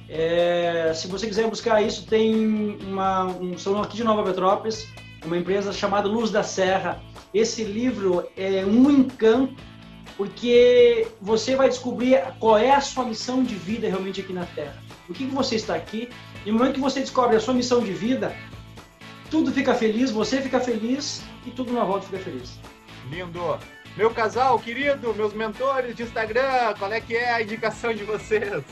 [SPEAKER 5] É, se você quiser buscar isso, tem uma, um salão aqui de Nova Petrópolis, uma empresa chamada Luz da Serra. Esse livro é um encanto, porque você vai descobrir qual é a sua missão de vida realmente aqui na Terra. Por que, que você está aqui? E no momento que você descobre a sua missão de vida, tudo fica feliz, você fica feliz e tudo na volta fica feliz.
[SPEAKER 1] Lindo. Meu casal querido, meus mentores de Instagram, qual é que é a indicação de vocês?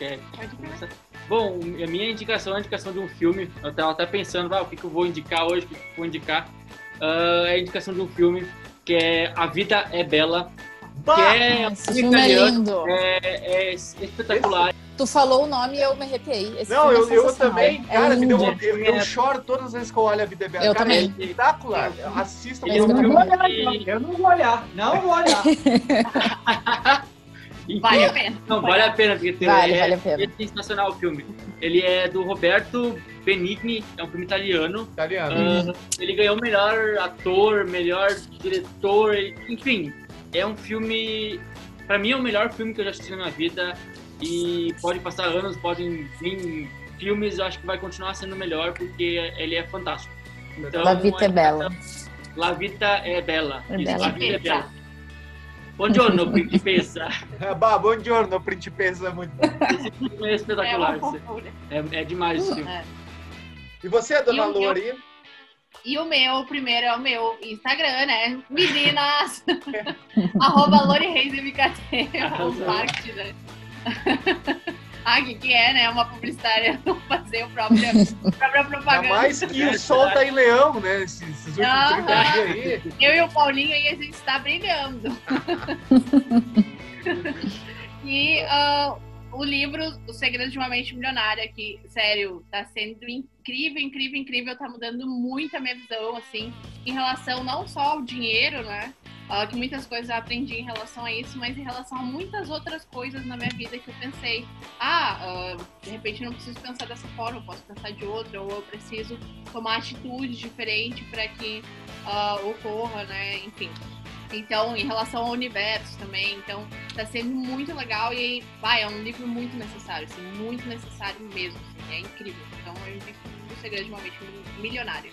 [SPEAKER 2] É.
[SPEAKER 3] Pode começar.
[SPEAKER 2] Bom, a minha indicação é a indicação de um filme. Eu tava até pensando, ah, o que, que eu vou indicar hoje, o que, que eu vou indicar. Ah, é a indicação de um filme que é A Vida é Bela, que
[SPEAKER 1] Bah!
[SPEAKER 2] é
[SPEAKER 4] Esse
[SPEAKER 2] um
[SPEAKER 4] filme é
[SPEAKER 2] italiano,
[SPEAKER 4] lindo.
[SPEAKER 2] é, é espetacular.
[SPEAKER 4] Tu falou o nome e eu me arrepiei. Esse
[SPEAKER 1] Não,
[SPEAKER 4] filme é
[SPEAKER 1] eu, eu também,
[SPEAKER 4] É
[SPEAKER 1] cara, me deu, eu, eu choro todas as vezes que eu olho a vida é bela.
[SPEAKER 4] Eu
[SPEAKER 1] cara,
[SPEAKER 4] também.
[SPEAKER 1] É espetacular.
[SPEAKER 4] É
[SPEAKER 5] Eu não vou olhar, não. eu não vou olhar, não vou olhar. [laughs] [laughs]
[SPEAKER 2] Enfim,
[SPEAKER 3] Vale a [laughs] pena.
[SPEAKER 2] Não, vale a pena, porque tem-
[SPEAKER 4] Vale,
[SPEAKER 2] é,
[SPEAKER 4] vale a pena.
[SPEAKER 2] é sensacional o filme. Ele é do Roberto Benigni, é um filme italiano.
[SPEAKER 1] Italiano.
[SPEAKER 2] Ah, ele ganhou melhor ator, melhor diretor, enfim. É um filme. Pra mim é o melhor filme que eu já assisti na minha vida. E pode passar anos, podem vir filmes, eu acho que vai continuar sendo melhor porque ele é fantástico. Então,
[SPEAKER 4] La Vita é Bela.
[SPEAKER 2] La vita é bela.
[SPEAKER 4] É
[SPEAKER 2] Isso,
[SPEAKER 4] bela.
[SPEAKER 2] La vida é bela. Buongiorno, principessa. [laughs]
[SPEAKER 1] bah, bom giorno, principessa. Muito...
[SPEAKER 2] Esse filme é
[SPEAKER 3] É
[SPEAKER 2] espetacular.
[SPEAKER 3] fofura.
[SPEAKER 2] É, é demais esse filme.
[SPEAKER 3] É.
[SPEAKER 1] E você, dona
[SPEAKER 3] E o meu-
[SPEAKER 1] Lori?
[SPEAKER 3] E o meu, primeiro, é o meu Instagram, né? Meninas! [laughs] Arroba Lori Reis MKT. O marketing, né? [laughs] ah, que é, né? Uma publicitária não [laughs] fazer o próprio, a própria
[SPEAKER 1] Ainda
[SPEAKER 3] propaganda.
[SPEAKER 1] mais que o sol tá em leão, né? Esses, esses últimos. 30 dias aí.
[SPEAKER 3] Eu e o Paulinho aí, a gente está brilhando. [laughs] e ah, o livro O Segredo de uma Mente Milionária, que, sério, tá sendo incrível, incrível, incrível. Tá mudando muito a minha visão, assim, em relação não só ao dinheiro, né? que muitas coisas eu aprendi em relação a isso, mas em relação a muitas outras coisas na minha vida que eu pensei, ah, ah, de repente eu não preciso pensar dessa forma, eu posso pensar de outra, ou eu preciso tomar atitude diferente para que ah, ocorra, né? Enfim. Então, em relação ao universo também, então tá sendo muito legal e vai, é um livro muito necessário, assim, muito necessário mesmo, assim, é incrível. Então, eu indico o segredo de uma mente milionária.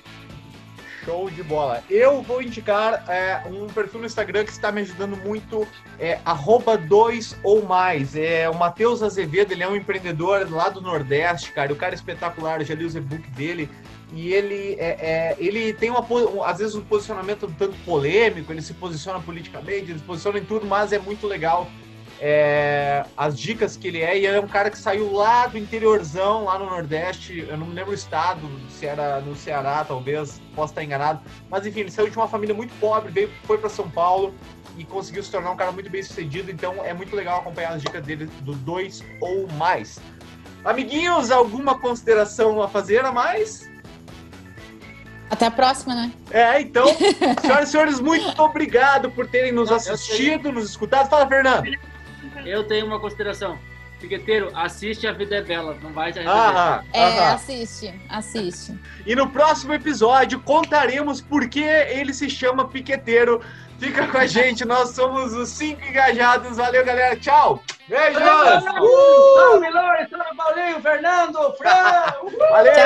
[SPEAKER 1] Show de bola. Eu vou indicar é, um perfil no Instagram que está me ajudando muito, é arroba dois ou mais. É o Matheus Azevedo, ele é um empreendedor lá do Nordeste, cara. O cara é espetacular, eu já li os e-book dele. E ele, é, é, ele tem uma, um, às vezes um posicionamento um tanto polêmico, ele se posiciona politicamente, ele se posiciona em tudo, mas é muito legal é, as dicas que ele é. E ele é um cara que saiu lá do interiorzão, lá no Nordeste, eu não me lembro o estado, se era no Ceará, talvez, posso estar enganado. Mas enfim, ele saiu de uma família muito pobre, veio, foi para São Paulo e conseguiu se tornar um cara muito bem sucedido. Então é muito legal acompanhar as dicas dele do dois ou mais. Amiguinhos, alguma consideração a fazer a mais?
[SPEAKER 4] Até a próxima, né?
[SPEAKER 1] É, então, [laughs] senhoras e senhores, muito obrigado por terem nos
[SPEAKER 2] Não,
[SPEAKER 1] assistido, nos escutado. Fala, Fernando.
[SPEAKER 2] Eu tenho uma consideração. Piqueteiro, assiste A Vida é Bela, não vai se arrepender.
[SPEAKER 1] Aham,
[SPEAKER 4] É,
[SPEAKER 1] aham.
[SPEAKER 4] assiste, assiste.
[SPEAKER 1] E no próximo episódio contaremos por que ele se chama Piqueteiro. Fica com a gente, nós somos os cinco engajados. Valeu, galera. Tchau. Beijos. Uh!
[SPEAKER 5] Salve, Lore, salve, Paulinho, Fernando, Fran!
[SPEAKER 1] Valeu.